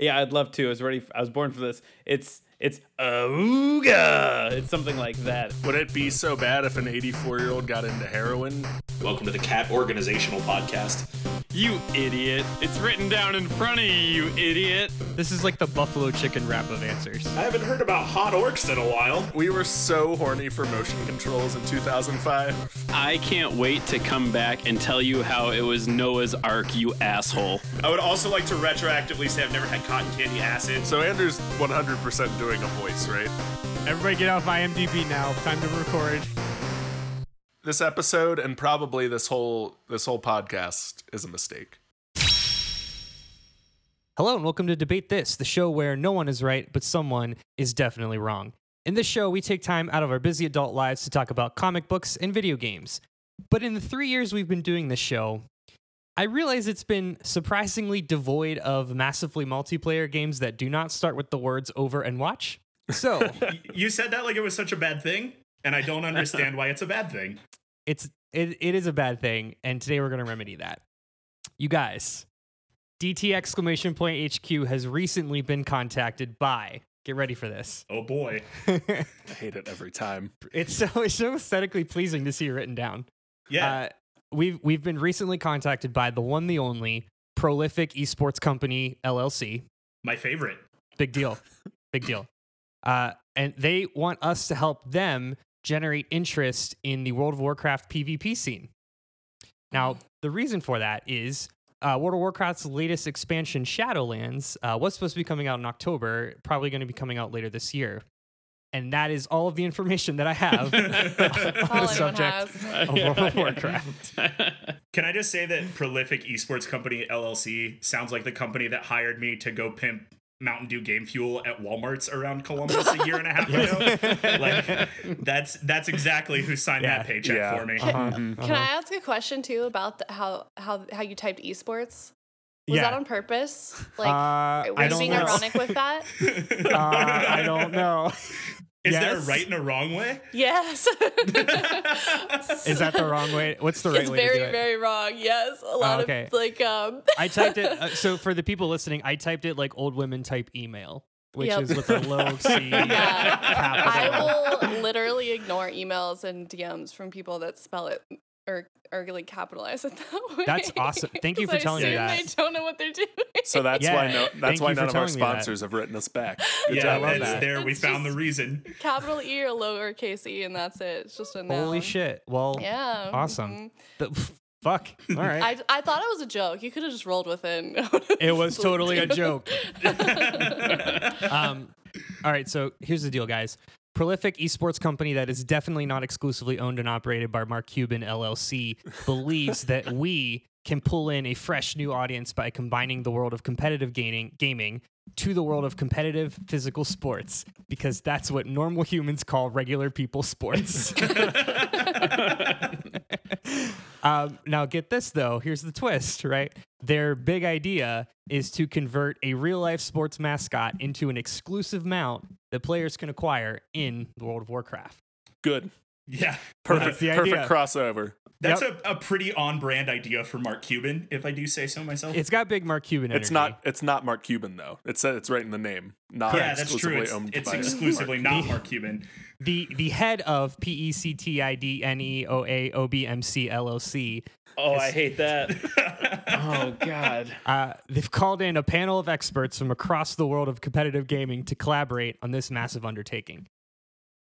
Yeah, I'd love to. I was ready. I was born for this. It's it's ooga. It's something like that. Would it be so bad if an 84 year old got into heroin? Welcome to the Cat Organizational Podcast. You idiot! It's written down in front of you, you idiot. This is like the buffalo chicken wrap of answers. I haven't heard about hot orcs in a while. We were so horny for motion controls in 2005. I can't wait to come back and tell you how it was Noah's Ark, you asshole. I would also like to retroactively say I've never had cotton candy acid. So Andrew's 100% doing a voice, right? Everybody get off IMDb now. Time to record. This episode and probably this whole this whole podcast is a mistake. Hello and welcome to Debate This, the show where no one is right, but someone is definitely wrong. In this show, we take time out of our busy adult lives to talk about comic books and video games. But in the three years we've been doing this show, I realize it's been surprisingly devoid of massively multiplayer games that do not start with the words over and watch. So you said that like it was such a bad thing, and I don't understand why it's a bad thing. it's it, it is a bad thing, and today we're gonna remedy that. You guys, DT exclamation point HQ has recently been contacted by. Get ready for this. Oh boy. I hate it every time. it's so it's so aesthetically pleasing to see it written down. Yeah. Uh, we've we've been recently contacted by the one, the only prolific esports company LLC. my favorite. Big deal, big deal. Uh, and they want us to help them generate interest in the World of Warcraft PvP scene. Now, the reason for that is uh, World of Warcraft's latest expansion, Shadowlands, uh, was supposed to be coming out in October, probably going to be coming out later this year. And that is all of the information that I have on all the anyone subject has. of World of Warcraft. Can I just say that Prolific Esports Company LLC sounds like the company that hired me to go pimp Mountain Dew Game Fuel at Walmart's around Columbus a year and a half ago? like that's that's exactly who signed Yeah. that paycheck Yeah. for me. Uh-huh. Can I ask a question too about the, how how how you typed esports? Was Yeah. that on purpose? Like, Uh, were you being know. ironic with that? Uh, I don't know. Is there a right and a wrong way? yes. Is that the wrong way? What's the right it's way very to do it? very wrong. Yes, a lot okay. of like um. I typed it. Uh, so for the people listening, I typed it like old women type email, which Yep. is with a low C. Yeah. I will literally ignore emails and DMs from people that spell it or or like capitalize it that way. That's awesome. Thank you for telling me that. They don't know what they're doing. So that's Yeah, why no, thank that's why none of our telling me that. sponsors have written us back. Good yeah, job. love it's that. there. We found the reason. Capital E or lowercase e, and that's it. It's just a noun. Holy shit! Well, Yeah. awesome. mhm. the- fuck. All right. I, I thought it was a joke. You could have just rolled with it. it was totally a joke. um, all right, so here's the deal, guys. Prolific esports company that is definitely not exclusively owned and operated by Mark Cuban LLC believes that we can pull in a fresh new audience by combining the world of competitive gaming, gaming to the world of competitive physical sports because that's what normal humans call regular people sports. um, now, get this though. Here's the twist, right? Their big idea is to convert a real life sports mascot into an exclusive mount that players can acquire in the World of Warcraft. Good. Yeah. Perfect. the Perfect crossover. That's Yep. a, a pretty on brand idea for Mark Cuban, if I do say so myself. It's got big Mark Cuban energy. It's not it's not Mark Cuban though. It's it's right in the name. Not yeah, that's exclusively true. It's, owned it's by exclusively Mark not Mark Cuban. the the head of P E C T I D N E O A O B M C L O C. Oh, I hate that. oh God. Uh, they've called in a panel of experts from across the world of competitive gaming to collaborate on this massive undertaking.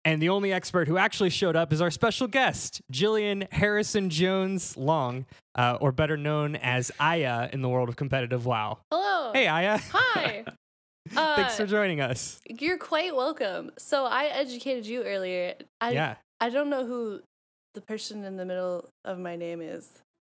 And the only expert who actually showed up is our special guest, Jillian Harrison Jones Long, uh, or better known as Aya in the world of competitive WoW. Hello. Hey, Aya. Hi. Uh, Thanks for joining us. You're quite welcome. So I educated you earlier. I yeah. I don't know who the person in the middle of my name is.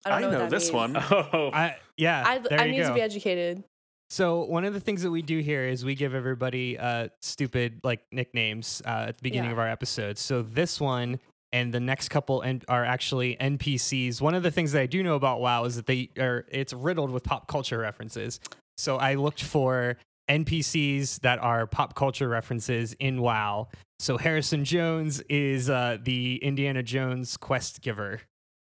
I don't I know, know what that this means. one. Oh. I, yeah. I, there I you need go. to be educated. So one of the things that we do here is we give everybody uh, stupid like nicknames uh, at the beginning Yeah. of our episodes. So this one and the next couple N- are actually NPCs. One of the things that I do know about WoW is that they are it's riddled with pop culture references. So I looked for NPCs that are pop culture references in WoW. So Harrison Jones is uh, the Indiana Jones quest giver.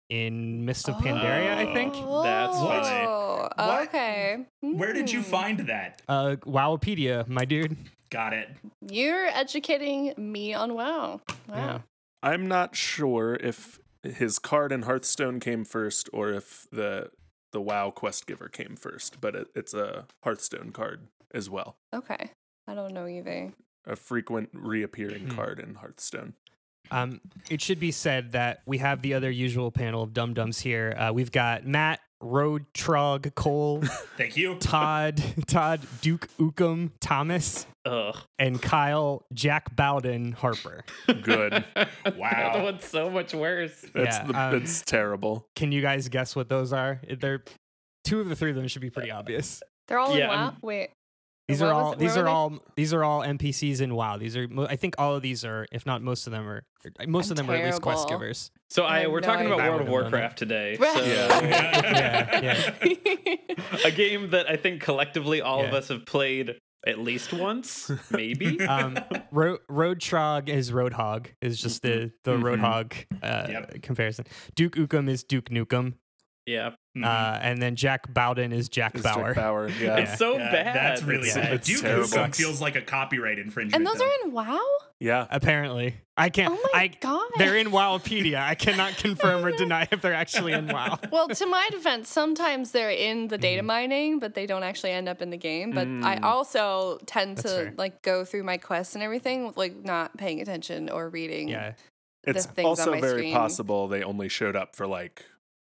In Mist of Pandaria, I think. That's funny. Oh, What? okay. Where did you Hmm. find that? Uh, Wowopedia, my dude. Got it. You're educating me on WoW. Wow. Yeah. I'm not sure if his card in Hearthstone came first or if the the WoW quest giver came first, but it, it's a Hearthstone card as well. Okay. I don't know either. A frequent reappearing Hmm. card in Hearthstone. Um, it should be said that we have the other usual panel of dum dums here. Uh, we've got Matt, Road, Trug, Cole, Thank you. Todd, Todd, Duke Ukum, Thomas, Ugh. and Kyle, Jack Bowden, Harper. Good. The Wow. other one's so much worse. That's Yeah, the, um, that's terrible. Can you guys guess what those are? They're two of the three of them should be pretty obvious. They're all Yeah, in WoW. I'm- Wait. These What are all it- these are all these are all NPCs in WoW. These are I think all of these are, if not most of them are, most I'm of them are at least quest givers. So I I we're no talking about. World of I would've known Warcraft today. So Yeah, yeah. a game that I think collectively all of us have played at least once, maybe. Um, Ro- Road Trog is Roadhog is just the the Mhm. Roadhog uh, Yep. comparison. Duke Ukum is Duke Nukem, yeah. Mhm. uh, and then Jack Bowden is Jack It's Jack Bauer. Bauer. Yeah. It's so Yeah, bad. That's really It's- bad. it's Duke terrible. Nukem feels like a copyright infringement. and those though. are in WoW? yeah. Apparently, I can't. Oh my I god. they're in Wowopedia. I cannot confirm or deny if they're actually in WoW. well, to my defense, sometimes they're in the Mm-hmm. data mining, but they don't actually end up in the game. But I Mm. also tend That's to fair. like go through my quests and everything, like not paying attention or reading. Yeah, It's things on also my very screen. possible they only showed up for like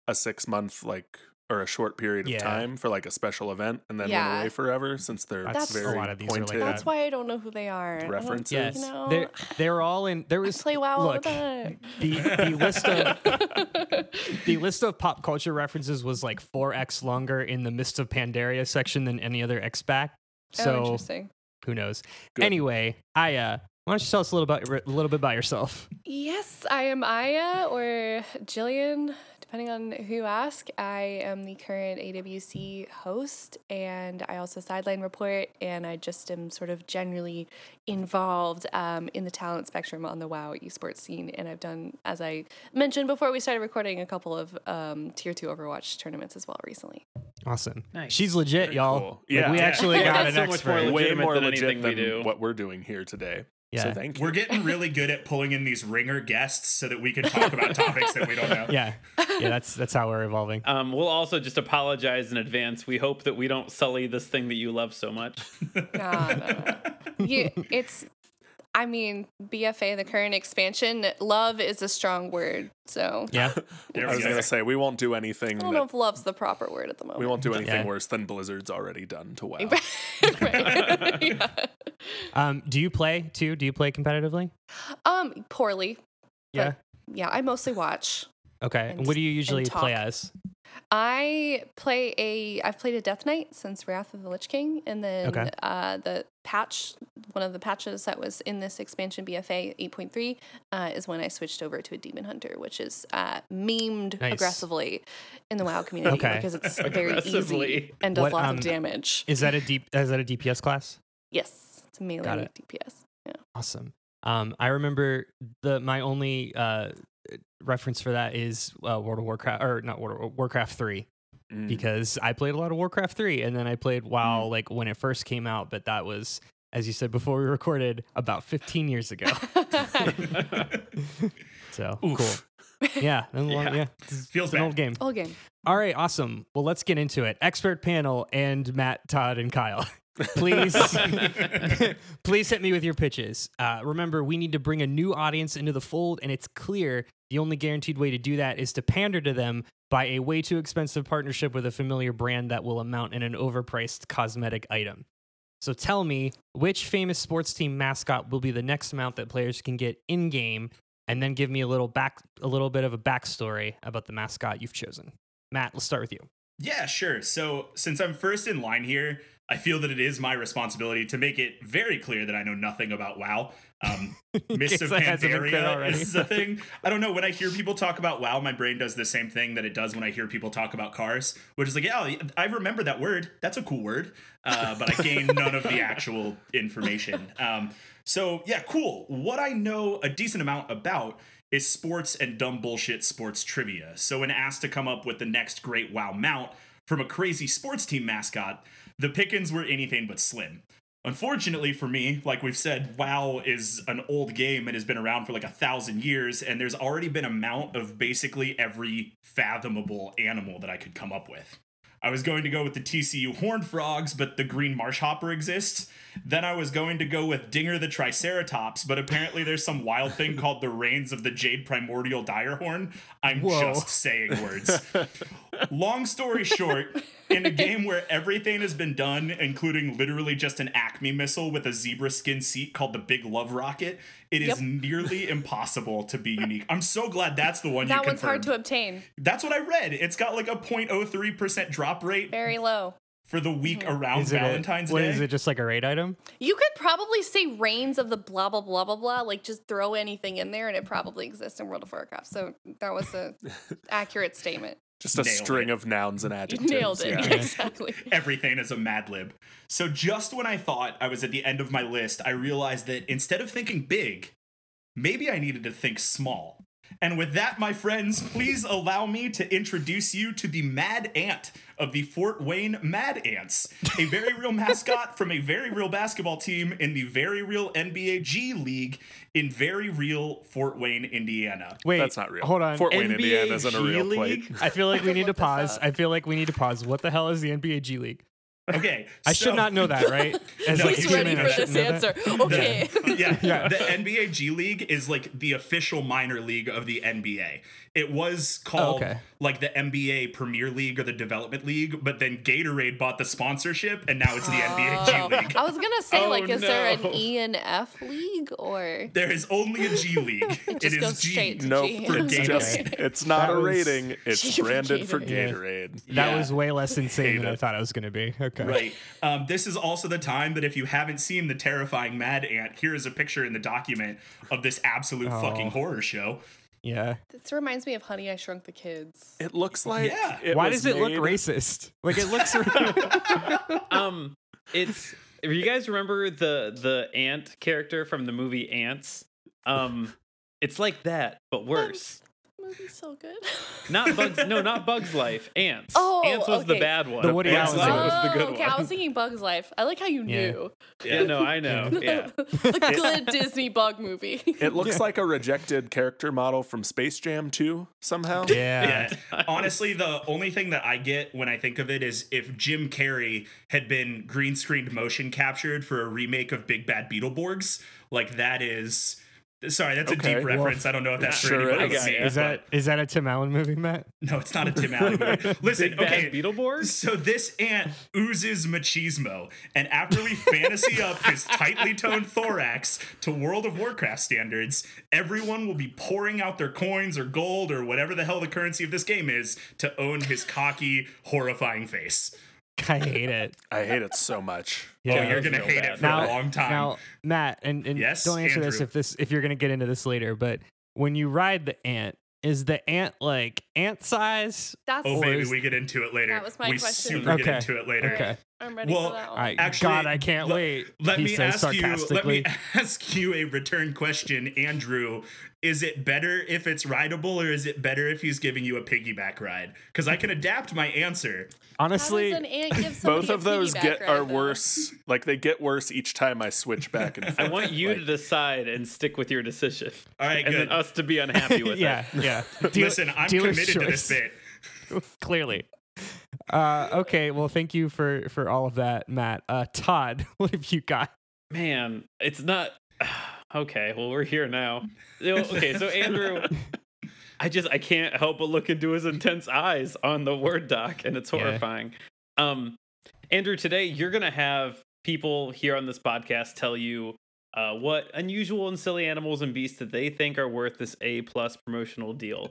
a six month like or a short period of Yeah. time for like a special event and then Yeah. went away forever since they're That's- very a lot of these are like pointed that. That's why I don't know who they are. I don't- references. yes, You know, they're they're all in. There I was play WoW look, all the the the list of the list of pop culture references was like 4x longer in the Mist of Pandaria section than any other X back. oh, So interesting. who knows? Good. Anyway, Aya, uh, why don't you tell us a little about a little bit about yourself? Yes, I am Aya or Jillian, depending on who you ask. I am the current AWC host, and I also sideline report, and I just am sort of generally involved um, in the talent spectrum on the WoW esports scene. And I've done, as I mentioned before we started recording, a couple of um, tier two Overwatch tournaments as well recently. Awesome. Nice. She's legit, Very y'all. cool. Like, Yeah. we Yeah. actually got that's an so much expert. more way more than legit anything we than do. what we're doing here today. Yeah. So thank you. We're getting really good at pulling in these ringer guests so that we can talk about topics that we don't know. yeah, yeah. That's that's how we're evolving. Um, we'll also just apologize in advance. We hope that we don't sully this thing that you love so much. No, no, no. You, it's, I mean, BFA, the current expansion, love is a strong word. So Yeah. There I was gonna say we won't do anything. I don't know if love's the proper word at the moment. we won't do anything Yeah. worse than Blizzard's already done to WoW. yeah. Um, do you play too? Do you play competitively? Um, poorly. Yeah. Yeah, I mostly watch. Okay. and And what do you usually play as? I play a. I've played a Death Knight since Wrath of the Lich King, and then Okay. uh, the patch, one of the patches that was in this expansion BFA 8.3, uh, is when I switched over to a Demon Hunter, which is uh, memed Nice. aggressively in the WoW community Okay. because it's very easy and does What, lots um, of damage. Is that a deep? Is that a DPS class? yes, it's a melee it. DPS. Yeah. Awesome. Um, I remember the my only uh reference for that is uh, World of Warcraft or not World of Warcraft three Mm. because I played a lot of Warcraft three and then I played WoW like when it first came out, but that was as you said before we recorded about 15 years ago. So Oof. cool. Yeah, then one- Yeah. yeah. Feels it's an bad. old game. Old game. All right, awesome. Well, let's get into it. Expert panel and Matt, Todd, and Kyle. Please, please hit me with your pitches. Uh, remember, we need to bring a new audience into the fold, and it's clear the only guaranteed way to do that is to pander to them by a way too expensive partnership with a familiar brand that will amount in an overpriced cosmetic item. So tell me, which famous sports team mascot will be the next mount that players can get in game, and then give me a little back, a little bit of a backstory about the mascot you've chosen. Matt, let's start with you. Yeah, sure. So, since I'm first in line here, I feel that it is my responsibility to make it very clear that I know nothing about WoW. Um, Mists of that hasn't been clear Pandaria is a thing. I don't know. When I hear people talk about WoW, my brain does the same thing that it does when I hear people talk about cars, which is like, yeah, I remember that word. That's a cool word. Uh, but I gain none of the actual information. Um, so, yeah, cool. What I know a decent amount about is sports and dumb bullshit sports trivia. So when asked to come up with the next great WoW mount from a crazy sports team mascot, the pickings were anything but slim. Unfortunately for me, like we've said, WoW is an old game and has been around for like a thousand years, and there's already been a mount of basically every fathomable animal that I could come up with. I was going to go with the TCU horned frogs, but the green marsh hopper exists. Then I was going to go with Dinger the Triceratops, but apparently there's some wild thing called the Reins of the Jade Primordial Direhorn. I'm Whoa. just saying words. Long story short, in a game where everything has been done, including literally just an Acme missile with a zebra skin seat called the Big Love Rocket, it is Yep. nearly impossible to be unique. I'm so glad that's the one you That one's hard to obtain. That's what I read. It's got like a 0.03% drop rate Very low. For the week mm-hmm. around Is Valentine's what, Day. is it just like a raid item? You could probably say reins of the blah blah blah blah blah. Like just throw anything in there and it probably exists in World of Warcraft. So that was a accurate statement. Just a Nailed string it. of nouns and adjectives. nailed it. yeah. Exactly. Everything is a Mad Lib. So just when I thought I was at the end of my list, I realized that instead of thinking big, maybe I needed to think small. And with that, my friends, please allow me to introduce you to the Mad Ant of the Fort Wayne Mad Ants, a very real mascot from a very real basketball team in the very real NBA G League in very real Fort Wayne, Indiana. Wait, That's not real. Hold on. Fort Wayne, NBA Indiana isn't a real G place. I feel like we need to pause. I feel like we need to pause. What the hell is the NBA G League? Okay, I so- should not know that, right? As No, like He's ready for this know that. answer. Okay. yeah, Yeah. The NBA G League is like the official minor league of the NBA. It was called Oh, okay. like the NBA Premier League or the Development League, but then Gatorade bought the sponsorship and now it's the NBA Oh, G League. I was gonna say, Oh, like, is there an no. E and F league or There is only a G League. it just is goes G. straight to Nope, G? it's just it's not That a was- rating. It's G for branded for Gatorade. Gatorade. That Yeah. was way less insane than I thought it was going to be. Okay. Right. Um, this is also the time that if you haven't seen the terrifying Mad Ant, here is a picture in the document of this absolute Oh. fucking horror show. Yeah. This reminds me of Honey I Shrunk the Kids. It looks like Yeah. it Why does it look racist? Like it looks. um it's if you guys remember the the ant character from the movie ants um it's like that but worse movie's so good. not bugs no not bugs life ants Oh, ants was the okay. bad one The Woody Ants Allen Life one. was the good Oh, okay, one I was thinking Bugs Life. I like how you Yeah. knew. yeah no i know yeah the good Disney bug movie. It looks like a rejected character model from Space Jam 2 somehow. yeah. Yeah. Honestly, the only thing that I get when I think of it is if Jim Carrey had been green screened motion captured for a remake of Big Bad Beetleborgs, like that is. Sorry, that's a Okay. deep reference. I don't know if that's Sure for anybody is. but I me, Is that is that a Tim Allen movie, Matt? No, it's not a Tim Allen movie. Listen, big okay. beetleborgs So this ant oozes machismo, and after we fantasy up his tightly toned thorax to World of Warcraft standards, everyone will be pouring out their coins or gold or whatever the hell the currency of this game is to own his cocky, horrifying face. I hate it. I hate it so much. Yeah. oh, you're gonna hate bad. it for now, a long time. Now, Matt, and, and Yes, don't answer this if this if you're gonna get into this later, but when you ride the ant, is the ant like ant size? That's oh, maybe we get into it later. That was my we question. super get into it later. Okay. I'm ready Well, for that one. All right. Actually, God, I can't le- wait. Let he me says ask you. Let sarcastically. me ask you a return question, Andrew. Is it better if it's rideable, or is it better if he's giving you a piggyback ride? Because I can adapt my answer. Honestly, an ant give somebody Both of those get ride, are though? worse. Like they get worse each time I switch back and forth. i want you Like, to decide and stick with your decision All right, and good. then us to be unhappy with yeah, it yeah. Deal- Listen, I'm dealer's committed to this bit. Clearly. Uh, okay, well, thank you for for all of that, Matt. Uh, Todd, what have you got? man it's not okay well we're here now okay so andrew i just i can't help but look into his intense eyes on the word doc and it's Yeah. horrifying um andrew today you're gonna have people here on this podcast tell you uh, what unusual and silly animals and beasts that they think are worth this a plus promotional deal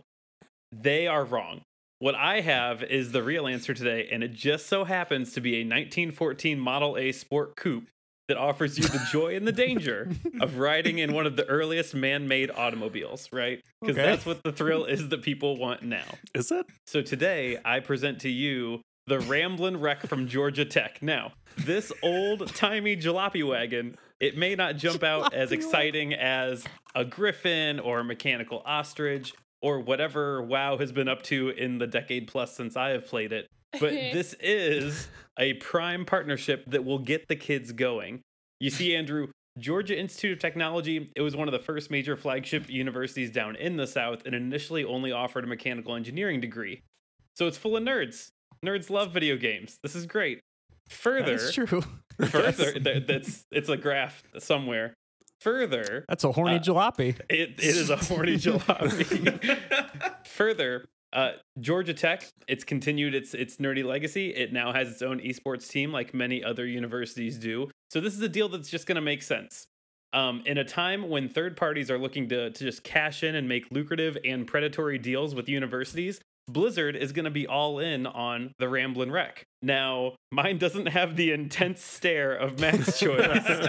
they are wrong what I have is the real answer today, and it just so happens to be a 1914 Model A Sport Coupe that offers you the joy and the danger of riding in one of the earliest man-made automobiles, right? Because Okay. that's what the thrill is that people want now. Is it? So today, I present to you the Ramblin' Wreck from Georgia Tech. Now, this old timey jalopy wagon, it may not jump out as exciting as a griffin or a mechanical ostrich or whatever WoW has been up to in the decade plus since I have played it. But this is a prime partnership that will get the kids going. You see, Andrew, Georgia Institute of Technology, it was one of the first major flagship universities down in the South and initially only offered a mechanical engineering degree. So it's full of nerds. Nerds love video games. This is great. Further, That's true. further, th- that's it's a graph somewhere. Further, That's a horny Uh, jalopy. it, it is a horny jalopy. Further, uh, Georgia Tech, it's continued its its nerdy legacy. It now has its own esports team, like many other universities do. So this is a deal that's just going to make sense. Um, in a time when third parties are looking to to just cash in and make lucrative and predatory deals with universities, Blizzard is going to be all in on the Ramblin' Wreck. Now, mine doesn't have the intense stare of Matt's choice,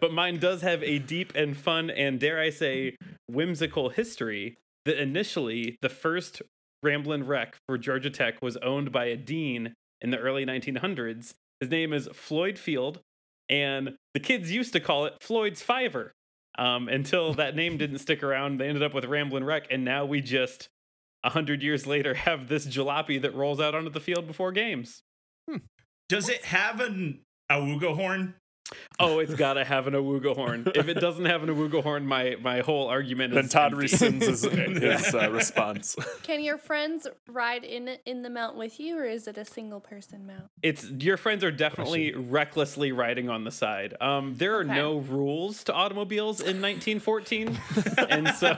but mine does have a deep and fun and, dare I say, whimsical history that initially the first Ramblin' Wreck for Georgia Tech was owned by a dean in the early 1900s. His name is Floyd Field, and the kids used to call it Floyd's Flivver. Um, until that name didn't stick around, they ended up with Ramblin' Wreck, and now we just a hundred years later have this jalopy that rolls out onto the field before games. Hmm. Does it have an awuga horn? Oh, it's gotta have an awuga horn. If it doesn't have an awuga horn, my my whole argument is. Then is Todd empty. rescinds his, his uh, response. Can your friends ride in in the mount with you, or is it a single person mount? It's your friends are definitely recklessly riding on the side. Um, there are Okay. no rules to automobiles in 1914, and so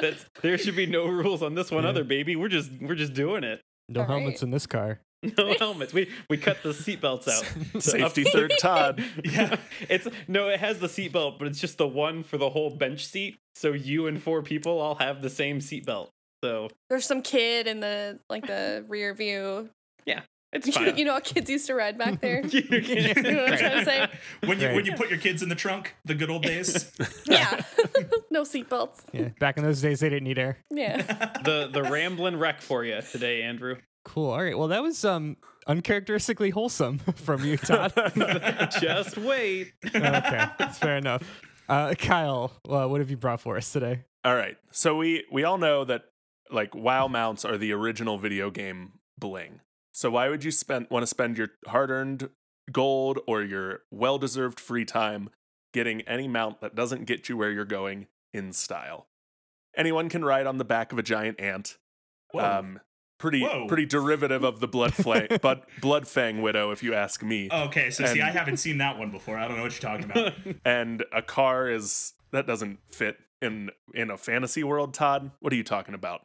that's, there should be no rules on this one. Other baby, we're just we're just doing it. No All helmets right. in this car. No helmets. We we cut the seatbelts out. Safety up- third Todd. Yeah, it's no, it has the seatbelt, but it's just the one for the whole bench seat. So you and four people all have the same seatbelt. So There's some kid in the like the rear view. Yeah, it's You, fine. you know how kids used to ride back there. You can- You know what I'm trying to say? When you Right. when you put your kids in the trunk, the good old days. Yeah. no seatbelts. Yeah. Back in those days, they didn't need air. Yeah. the the rambling wreck for you today, Andrew. Cool. All right. Well, that was um uncharacteristically wholesome from you, Todd. Just wait. okay, that's fair enough. Uh, Kyle, uh, what have you brought for us today? All right. So we we all know that like WoW mounts are the original video game bling. So why would you spend want to spend your hard-earned gold or your well-deserved free time getting any mount that doesn't get you where you're going in style? Anyone can ride on the back of a giant ant. Whoa. Um pretty Whoa. pretty derivative of the blood flang but blood fang widow if you ask me. okay, so see, I haven't seen that one before. I don't know what you're talking about. and a car is that doesn't fit in in a fantasy world todd what are you talking about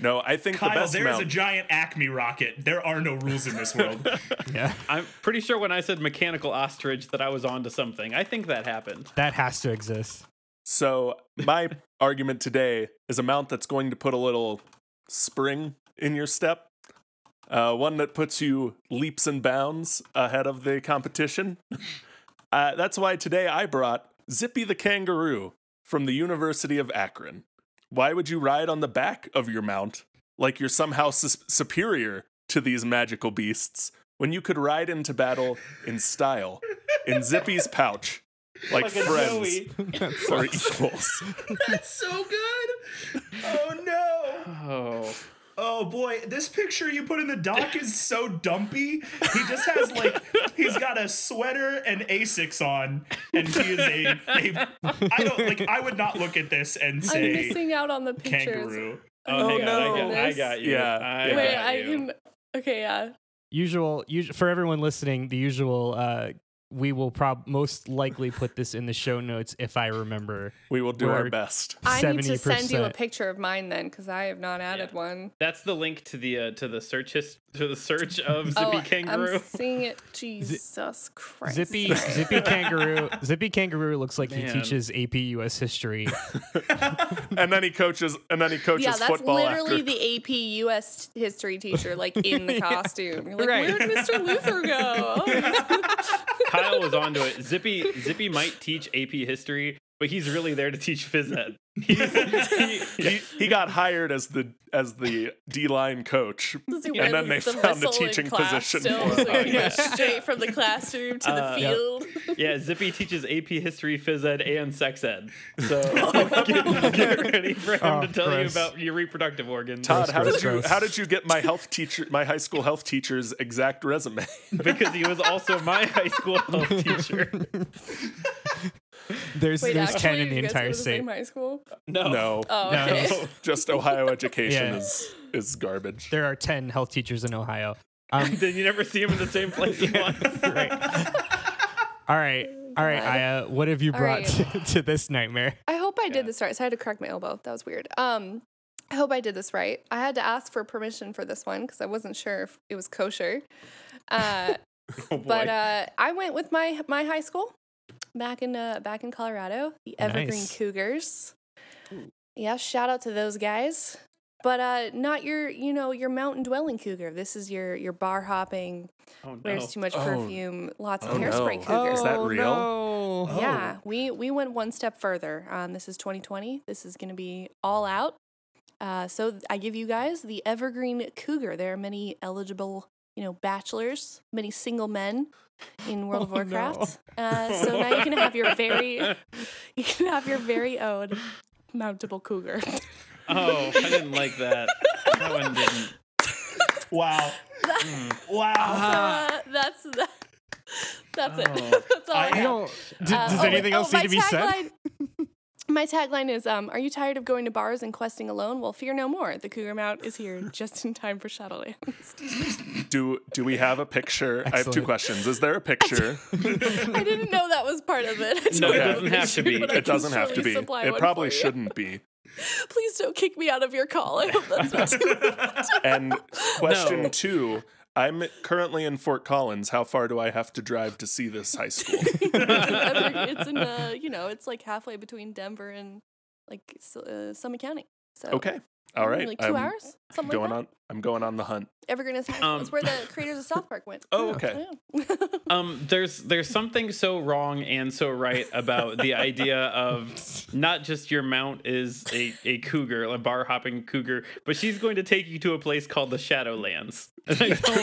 no i think the best there is mount a giant Acme rocket. There are no rules in this world. Yeah, I'm pretty sure when I said mechanical ostrich that I was onto something. I think that happened. that has to exist. so my argument today is a mount that's going to put a little spring in your step uh, one that puts you leaps and bounds ahead of the competition uh, that's why today i brought zippy the kangaroo from the university of akron why would you ride on the back of your mount like you're somehow sus- superior to these magical beasts when you could ride into battle in style in zippy's pouch like, Like friends Joey. or equals That's so good. Oh no. Oh. Oh boy, this picture you put in the doc is so dumpy. He just has like he's got a sweater and Asics on, and he is a, a I don't like I would not look at this and say. I'm say missing out on the pictures. kangaroo. Oh, Oh, hang on, I, no. got, I got you. Yeah, I yeah. Wait, got I you. can. Okay, yeah. Usual, usual for everyone listening. The usual. Uh, we will prob most likely put this in the show notes if I remember. we will do our We're- best I need to send you a picture of mine then, because I have not added Yeah. one. That's the link to the uh, to the search his, to the search of Zippy oh, Kangaroo. I'm seeing it. Jesus Christ. Zippy Zippy Kangaroo Zippy Kangaroo looks like Man. he teaches AP US history. and then he coaches and then he coaches Yeah, that's football literally after the AP US history teacher, like in the costume. You're like, Right. where did Mr. Luther go? Oh, Kyle was onto it. Zippy Zippy might teach AP history, but he's really there to teach phys ed. He, he, he got hired as the as the D line coach, Does and then they the found a whistle in teaching position still, so him. he can Yeah. straight from the classroom to Uh, the Yep. field. yeah, Zippy teaches AP history, phys ed, and sex ed. So get, get ready for him Oh, to tell gross. you about your reproductive organs. Todd, how gross, did you how did you get my health teacher my high school health teacher's exact resume? because he was also my high school health teacher. There's Wait, there's actually, ten in the you guys go entire to the state. same high school? No. No, Oh, No, okay. no. just Ohio education Yeah. is is garbage. There are ten health teachers in Ohio. Um, Then you never see him in the same place once. right. All right, all right, God. Aya. What have you All brought right. to, to this nightmare? I hope I did Yeah. this right. So I had to crack my elbow. That was weird. Um, I hope I did this right. I had to ask for permission for this one because I wasn't sure if it was kosher. Uh, Oh, boy. but uh, I went with my my high school back in uh, back in Colorado, the Evergreen Nice. Cougars. Yeah, shout out to those guys. But uh, not your, you know, your mountain dwelling cougar. This is your your bar hopping, oh, no. wears too much Oh. perfume, lots of Oh, hairspray no. cougar. Is that real? No. Yeah, we we went one step further. Um, this is 2020. This is going to be all out. Uh, so I give you guys the Evergreen Cougar. There are many eligible, you know, bachelors, many single men in World of Oh, no. Warcraft. Uh, so now you can have your very, you can have your very own mountable cougar. Oh, I didn't like that. That one didn't. Wow. Wow. uh, that's that. That's it. Oh. That's all I, I I have. don't. Uh, does oh, anything wait, else oh, need to my be said? Tagline- My tagline is um, Are you tired of going to bars and questing alone? Well, fear no more. The Cougar Mount is here just in time for Shadowlands. Do do we have a picture? I have two questions. Is there a picture? I didn't know that was part of it. No, it Okay. doesn't have to be. It doesn't have to be. It probably shouldn't be. Please don't kick me out of your call. I hope that's not too And question No. two. I'm currently in Fort Collins. How far do I have to drive to see this high school? It's in, uh, you know, it's like halfway between Denver and like uh, Summit County. So Okay. All right. like 2 I'm hours, something going like on I'm going on the hunt. Evergreen is Um, where the creators of South Park went. Oh, okay. Yeah. Um, there's there's something so wrong and so right about the idea of not just your mount is a, a cougar, a bar hopping cougar, but she's going to take you to a place called the Shadowlands. And I exactly,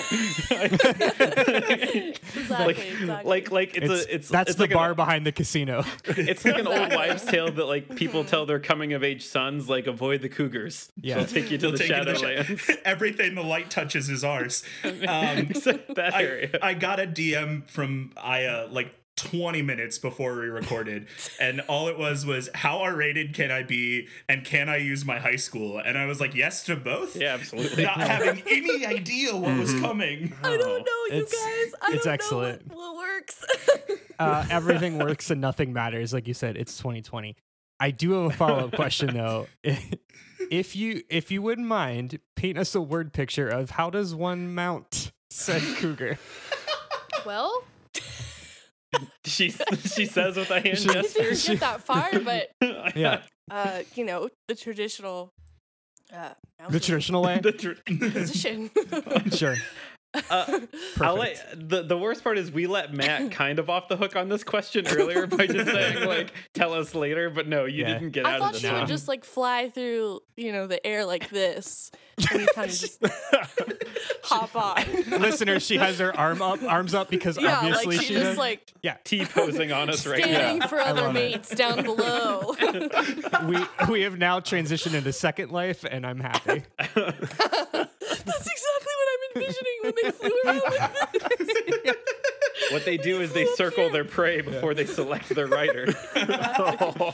like, exactly. like like it's, It's, a it's that's it's the like bar An, behind the casino. it's like an old wives' tale that like people tell their coming of age sons, like avoid the cougars. Yeah. They'll take you to We'll the take you to the sha- Shadowlands. Everything the light touches is ours. Um, Except that I, area. I got a DM from Aya like 20 minutes before we recorded, and all it was was how R rated can I be, and can I use my high school? And I was like, yes to both. yeah, absolutely. Not having any idea what was coming. I don't know, you It's- guys. I it's don't excellent. know what, what works. Uh, everything works and nothing matters. Like you said, it's 2020. I do have a follow up question though. If you if you wouldn't mind, paint us a word picture of how does one mount said cougar? well, she she says with a hand She- I gesture. didn't get that far, but Yeah, uh, you know, the traditional uh, the traditional way. The tr- position. Sure. Uh, I'll let, the the worst part is we let Matt kind of off the hook on this question earlier by just saying like tell us later, but no, you Yeah. didn't get I out thought of this she would just like fly through, you know, the air like this, and you kind of just hop on. Listeners, she has her arm up, arms up because yeah, obviously like she she just like T posing on us right standing now. for other love it. mates down below. we we have now transitioned into Second Life, and I'm happy. That's exactly what I'm envisioning when they flew around like this. What they do is they circle their prey before they select their rider. I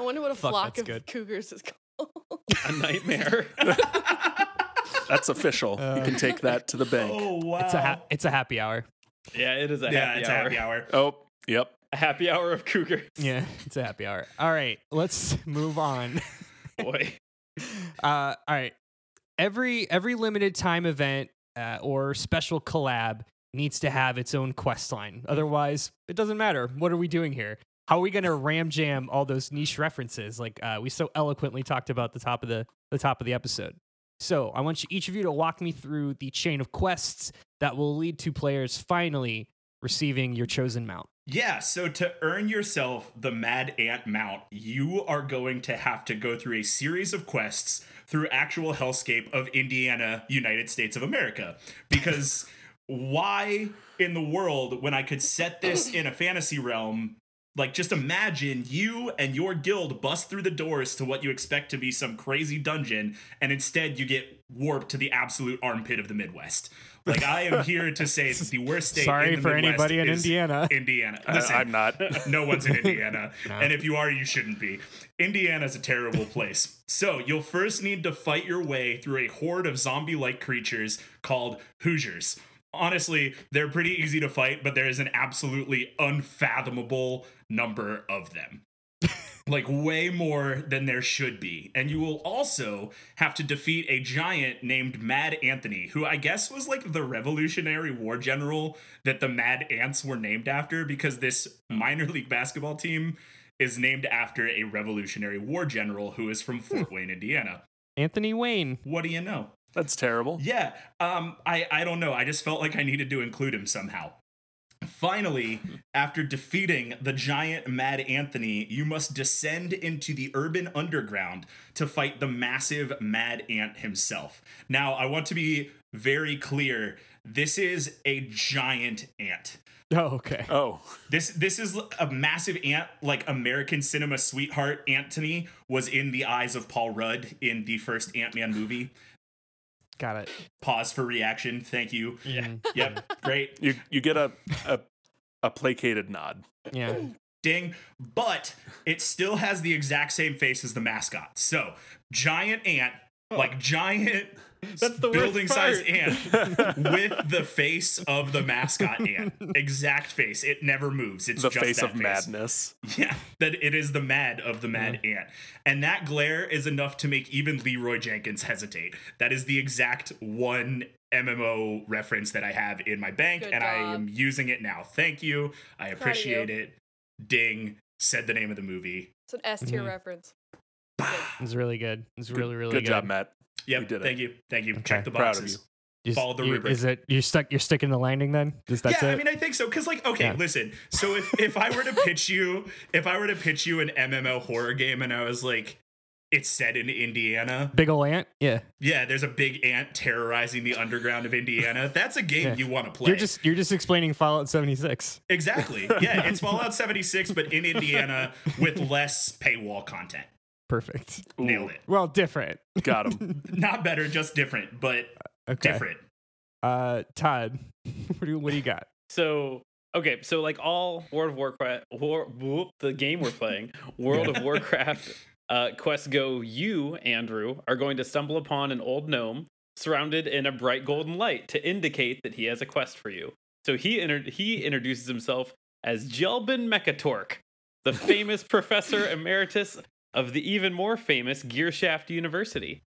wonder what a Fuck, flock that's of good. cougars is called. A nightmare. That's official. you can take that to the bank. Oh wow! It's a ha- it's a happy hour. Yeah, it is a yeah, happy it's a hour. happy hour. Oh, yep. A happy hour of cougars. Yeah, it's a happy hour. All right, let's move on. Boy. Uh, all right. Every every limited time event uh, or special collab needs to have its own quest line. Otherwise, it doesn't matter. What are we doing here? How are we going to ram jam all those niche references like uh, we so eloquently talked about the top of the the top of the episode? So I want you, each of you to walk me through the chain of quests that will lead to players finally receiving your chosen mount. Yeah, so to earn yourself the Mad Ant mount, you are going to have to go through a series of quests through actual hellscape of Indiana, United States of America. Because why in the world, when I could set this in a fantasy realm, like just imagine you and your guild bust through the doors to what you expect to be some crazy dungeon, and instead you get warped to the absolute armpit of the Midwest. Like I am here to say that the worst state. Sorry in the for Midwest anybody in is Indiana. Indiana. Uh, I'm not. no one's in Indiana. And if you are, you shouldn't be. Indiana's a terrible place. So you'll first need to fight your way through a horde of zombie like creatures called Hoosiers. Honestly, they're pretty easy to fight, but there is an absolutely unfathomable number of them. Like way more than there should be. And you will also have to defeat a giant named Mad Anthony, who I guess was like the Revolutionary War general that the Mad Ants were named after because this minor league basketball team is named after a Revolutionary War general who is from Fort Wayne, Indiana. Anthony Wayne. What do you know? That's terrible. Yeah, um, I I don't know. I just felt like I needed to include him somehow. Finally, after defeating the giant Mad Anthony, you must descend into the urban underground to fight the massive Mad Ant himself. Now, I want to be very clear. This is a giant ant. Oh, okay. Oh, This this is a massive ant, like American cinema sweetheart Anthony was in the eyes of Paul Rudd in the first Ant Man movie. Got it. Pause for reaction. Thank you. Yeah. Mm-hmm. Yep, great. you you get a a, a placated nod. Yeah. Ding. But it still has the exact same face as the mascot. So, giant ant, oh. like giant That's the building sized ant with the face of the mascot ant. Exact face. It never moves. It's The just face that of madness. Yeah, that it is the mad of the mad ant. And that glare is enough to make even Leeroy Jenkins hesitate. That is the exact one MMO reference that I have in my bank, Good and I am using it now. Thank you. I of you. appreciate it. Ding. Said the name of the movie. It's an S tier Mhm. reference. It's really good. It's really, really good good. job, Matt. Yep. You did it. Thank you. Thank you. Okay. Check the Proud of boxes. You- Follow the you- rubric. Is it you're stuck? You're sticking the landing then? Is that's yeah, it? I mean, I think so. Because, like, okay, Yeah. listen. So if if I were to pitch you, if I were to pitch you an MMO horror game, and I was like, it's set in Indiana, Big ol' ant. Yeah. Yeah, there's a big ant terrorizing the underground of Indiana. That's a game Yeah. you want to play. You're just you're just explaining Fallout 76. exactly. Yeah, it's Fallout 76, but in Indiana with less paywall content. Perfect. Ooh, Nailed it. Well, different. Got him. Not better, just different, but Okay. different. Uh, Todd, what do you, what do you got? So okay, so like all World of Warcraft, War, whoop, the game we're playing, World of Warcraft uh, quests go. You, Andrew, are going to stumble upon an old gnome surrounded in a bright golden light to indicate that he has a quest for you. So he inter- he introduces himself as Jelbin Mekkatorque, the famous professor emeritus of the even more famous Gearshaft University.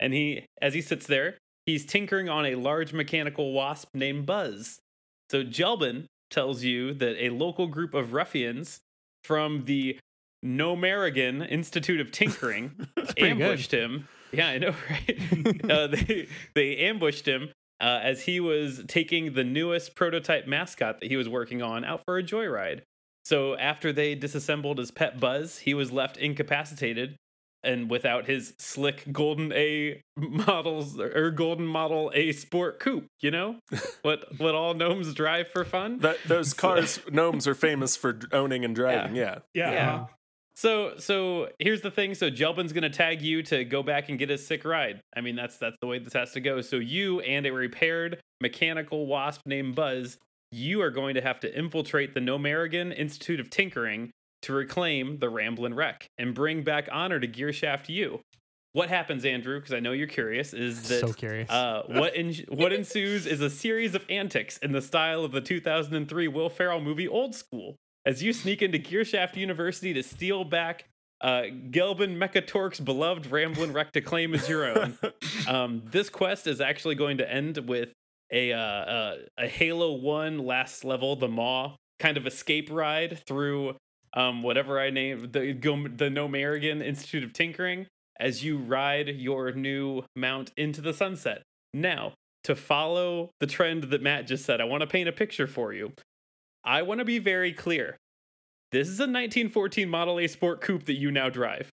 And he, as he sits there, he's tinkering on a large mechanical wasp named Buzz. So Jelbin tells you that a local group of ruffians from the Gnomeregan Institute of Tinkering pretty good. ambushed him. Yeah, I know, right? uh, they they ambushed him uh, as he was taking the newest prototype mascot that he was working on out for a joyride. So after they disassembled his pet Buzz, he was left incapacitated and without his slick golden A models or golden model A sport coupe, you know? what what all gnomes drive for fun? That those cars gnomes are famous for owning and driving. Yeah. Yeah. Yeah. uh-huh. So so here's the thing. So Jelbin's gonna tag you to go back and get his sick ride. I mean that's that's the way this has to go. So you and a repaired mechanical wasp named Buzz, you are going to have to infiltrate the Gnomeregan Institute of Tinkering to reclaim the Ramblin' Wreck and bring back honor to Gearshaft U. What happens, Andrew? Because I know you're curious. Is that so curious. uh, what en- what ensues is a series of antics in the style of the 2003 Will Ferrell movie Old School, as you sneak into Gearshaft University to steal back uh, Gelbin Mekkatorque's beloved Ramblin' Wreck to claim as your own. Um, this quest is actually going to end with a uh, uh, a Halo One last level, the Maw kind of escape ride through um, whatever I name the the Gnomeregan Institute of Tinkering as you ride your new mount into the sunset. Now, to follow the trend that Matt just said, I want to paint a picture for you. I want to be very clear. This is a 1914 Model A Sport Coupe that you now drive.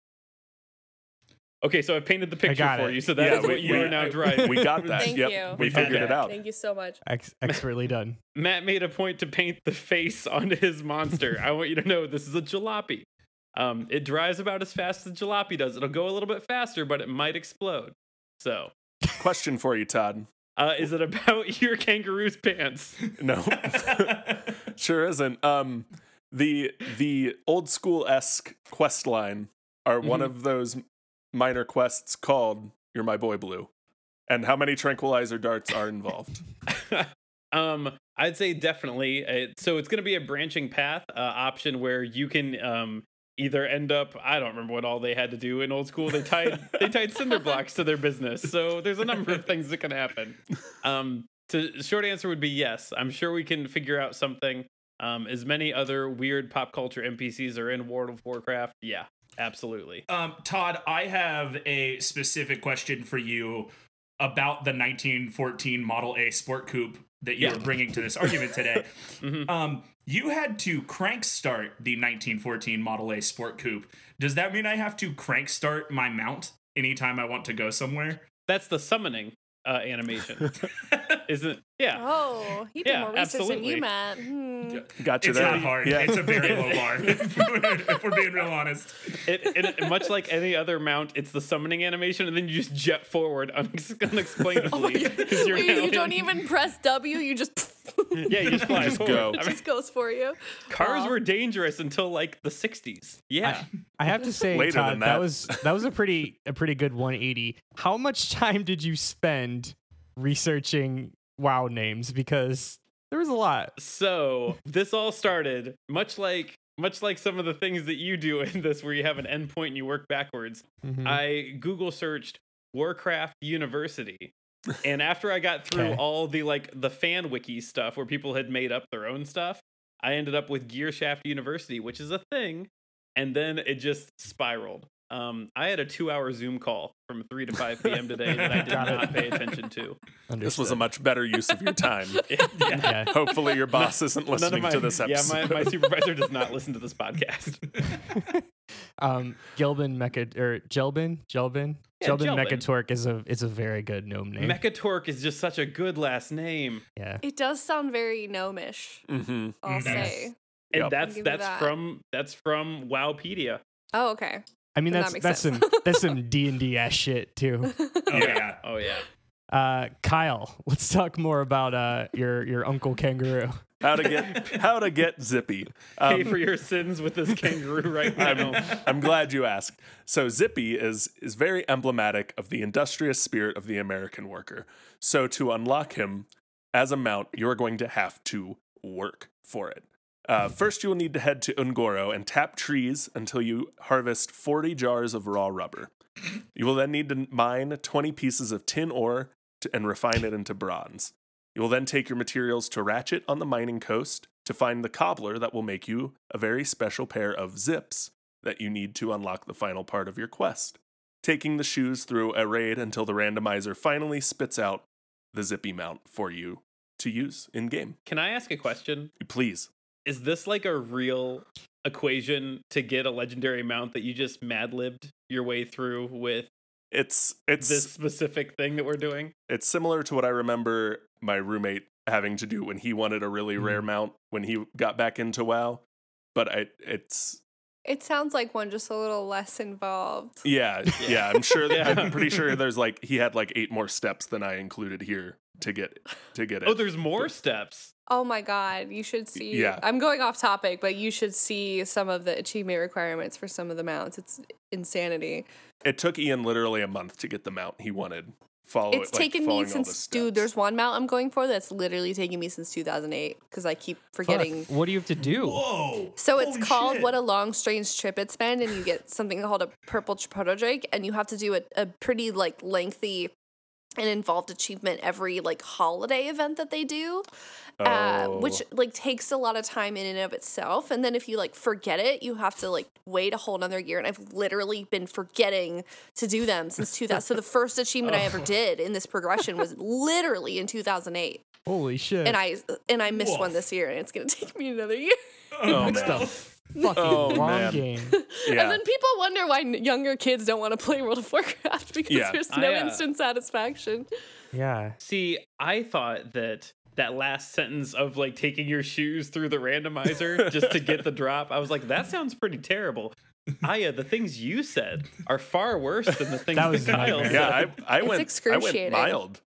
Okay, so I've painted the picture for it. you. So that is Yeah, we- what you we- are now driving. We got that. Thank yep. you. We We had figured it out. Thank you so much. Ex- expertly done. Matt made a point to paint the face onto his monster. I want you to know this is a jalopy. Um, it drives about as fast as a jalopy does. It'll go a little bit faster, but it might explode. So, Question for you, Todd. uh, is it about your kangaroo's pants? No, sure isn't. Um, the the old school esque quest line are one Mhm. of those minor quests called "You're My Boy Blue," and how many tranquilizer darts are involved? um, I'd say definitely. Uh, so it's going to be a branching path uh, option where you can um, either end up. I don't remember what all they had to do in old school. They tied they tied cinder blocks to their business. So there's a number of things that can happen. Um, to short answer would be yes. I'm sure we can figure out something. Um, as many other weird pop culture NPCs are in World of Warcraft. Yeah, absolutely. Um, Todd, I have a specific question for you about the 1914 Model A Sport Coupe that you Yeah. were bringing to this argument today. Mhm. Um, you had to crank start the 1914 Model A Sport Coupe. Does that mean I have to crank start my mount anytime I want to go somewhere? That's the summoning uh, animation, isn't? Yeah. Oh, he did Yeah, more research than absolutely. you, Matt. Hmm. Got you It's there. not hard. Yeah. It's a very low bar. if, we're, if we're being real honest. It, it much like any other mount, it's the summoning animation, and then you just jet forward unex- unexplainably. 'cause you're Wait, now Oh you don't even press W. You just Yeah, you just fly Just forward. go. I it mean, just goes for you. cars Wow. were dangerous until like the '60s. Yeah, I have to say, Later Todd, than that. that. was that was a pretty a pretty good 180. How much time did you spend researching WoW names? Because there was a lot. so this all started much like much like some of the things that you do in this, where you have an endpoint and you work backwards. Mhm. I Google searched Warcraft University. And after I got through Okay. all the like the fan wiki stuff where people had made up their own stuff, I ended up with Gearshaft University, which is a thing, and then it just spiraled. Um, I had a two-hour Zoom call from 3 to 5 p.m. today that I did Got it. not pay attention to. This was a much better use of your time. yeah. Hopefully, your boss isn't listening my, to this episode. Yeah, my, my supervisor does not listen to this podcast. um, Gilbin Mecha or Jelbin Jelbin Yeah, Jelbin Jelbin. Mekkatorque is a is a very good gnome name. Mekkatorque is just such a good last name. yeah. It does sound very gnomish. hmm I'll Mm, say. And Yep. that's that's that. from that's from Wowpedia. Oh, okay. I mean Then that's that that's sense. some that's some D and D ass shit too. Oh, yeah. Oh yeah. Uh, Kyle, let's talk more about uh your your uncle kangaroo. How to get how to get zippy. Pay Um, for your sins with this kangaroo right now. I'm, I'm glad you asked. So Zippy is is very emblematic of the industrious spirit of the American worker. So to unlock him as a mount, you are going to have to work for it. Uh, first, you will need to head to Un'Goro and tap trees until you harvest 40 jars of raw rubber. You will then need to mine 20 pieces of tin ore to, and refine it into bronze. You will then take your materials to Ratchet on the mining coast to find the cobbler that will make you a very special pair of zips that you need to unlock the final part of your quest. Taking the shoes through a raid until the randomizer finally spits out the zippy mount for you to use in game. Can I ask a question? Please. Is this like a real equation to get a legendary mount that you just mad libbed your way through with It's it's this specific thing that we're doing? it's similar to what I remember my roommate having to do when he wanted a really rare mm-hmm. mount when he got back into WoW. But I it's It sounds like one just a little less involved. yeah, yeah, I'm sure that Yeah. I'm pretty sure there's like he had like eight more steps than I included here to get to get oh, it. Oh, there's more steps. Oh my god, you should see. yeah. I'm going off topic, but you should see some of the achievement requirements for some of the mounts. It's insanity. It took Ian literally a month to get the mount he wanted. Follow it's it, like, taken me following the since dude. There's one mount I'm going for that's literally taking me since 2008 because I keep Fuck, forgetting. what do you have to do? Whoa. So it's Holy called shit. What a Long Strange Trip It's Been, and you get something called a Purple Proto Drake, and you have to do a, a pretty like lengthy an involved achievement every like holiday event that they do uh, which Oh. like takes a lot of time in and of itself. And then if you like forget it, you have to like wait a whole another year. And I've literally been forgetting to do them since 2000. so the first achievement I ever did in this progression was literally in 2008, Holy shit. and I and I missed one this year, and it's gonna take me another year. Oh, That's man. the fucking Oh, wrong man. game. Yeah. And then people wonder why younger kids don't want to play World of Warcraft because Yeah. there's I, no uh, instant satisfaction. Yeah. See, I thought that that last sentence of like taking your shoes through the randomizer just to get the drop, I was like, that sounds pretty terrible. Aya, the things you said are far worse than the things That was that Kyle nightmare. said. yeah, I, I It's went. I went mild.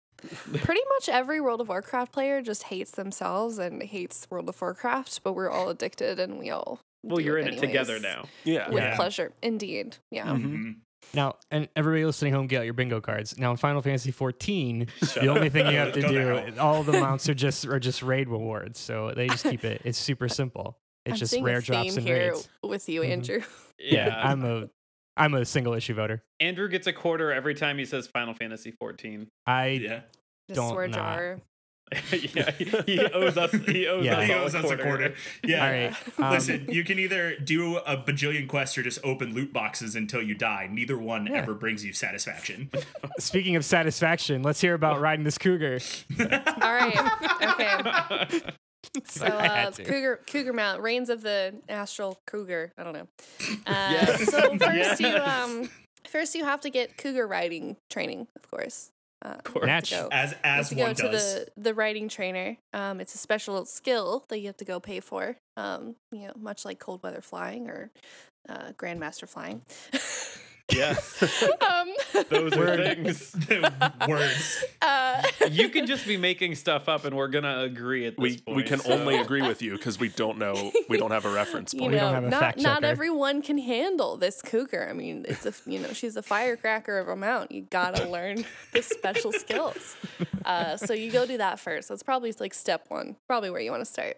Pretty much every World of Warcraft player just hates themselves and hates World of Warcraft, but we're all addicted and we all. Well, you're in it together now. Yeah. With Yeah. pleasure, indeed. Yeah. Mhm. Now, and everybody listening home, get out your bingo cards. Now, in Final Fantasy 14, Shut the only thing you have to do, all the mounts are just are just raid rewards. So they just keep it. It's super simple. It's I'm just rare a drops and here raids. with you, Mhm. Andrew. Yeah, I'm a I'm a single issue voter. Andrew gets a quarter every time he says Final Fantasy 14. I Yeah. The Don't sword not. jar. yeah, he, he owes us. He owes Yeah. us, He all owes us a quarter. Yeah. all right. Um, Listen, you can either do a bajillion quests or just open loot boxes until you die. Neither one Yeah. ever brings you satisfaction. speaking of satisfaction, let's hear about riding this cougar. All right. Okay. So uh. Cougar Cougar Mount, Reins of the Astral Cougar. I don't know. Uh, Yes. So first Yes. you um first you have to get cougar riding training, of course. Uh, Of course. Natch. go. As You have as to one go to does. the the writing trainer. Um, it's a special skill that you have to go pay for. Um, you know, much like cold weather flying or uh, grandmaster flying. Yes, um, those are things. Words. uh, You can just be making stuff up, and we're gonna agree at this We point. we can so- only agree with you because we don't know. We don't have a reference you point. We don't know, have a not fact not everyone can handle this cougar. I mean, it's a you know she's a firecracker of a mount. You gotta learn the special skills. Uh, so you go do that first. That's probably like step one, probably where you want to start.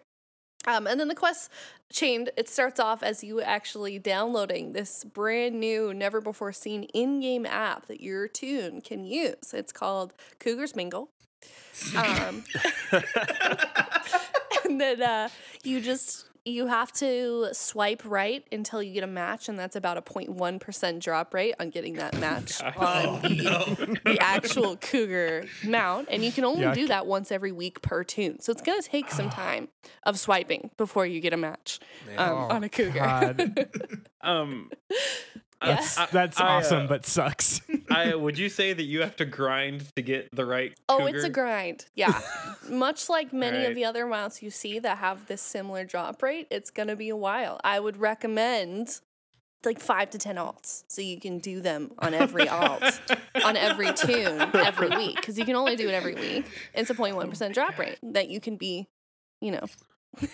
Um, and then the quest chained. It starts off as you actually downloading this brand new, never before seen in-game app that your tune can use. It's called Cougars Mingle. Um, and then uh, you just you have to swipe right until you get a match, and that's about a 0.1 percent drop rate on getting that match on Oh the, no. the actual cougar mount, and you can only Yuck. do that once every week per tune. So it's gonna take some time of swiping before you get a match um, Oh, on a cougar. Um, That's I- that's I, uh, awesome, but sucks. I would you say that you have to grind to get the right? Oh, it's a grind. Yeah. Much like many Right. of the other mounts you see that have this similar drop rate, it's going to be a while. I would recommend like five to 10 alts so you can do them on every alt, on every tune every week because you can only do it every week. It's a 0.1% drop rate that you can be, you know.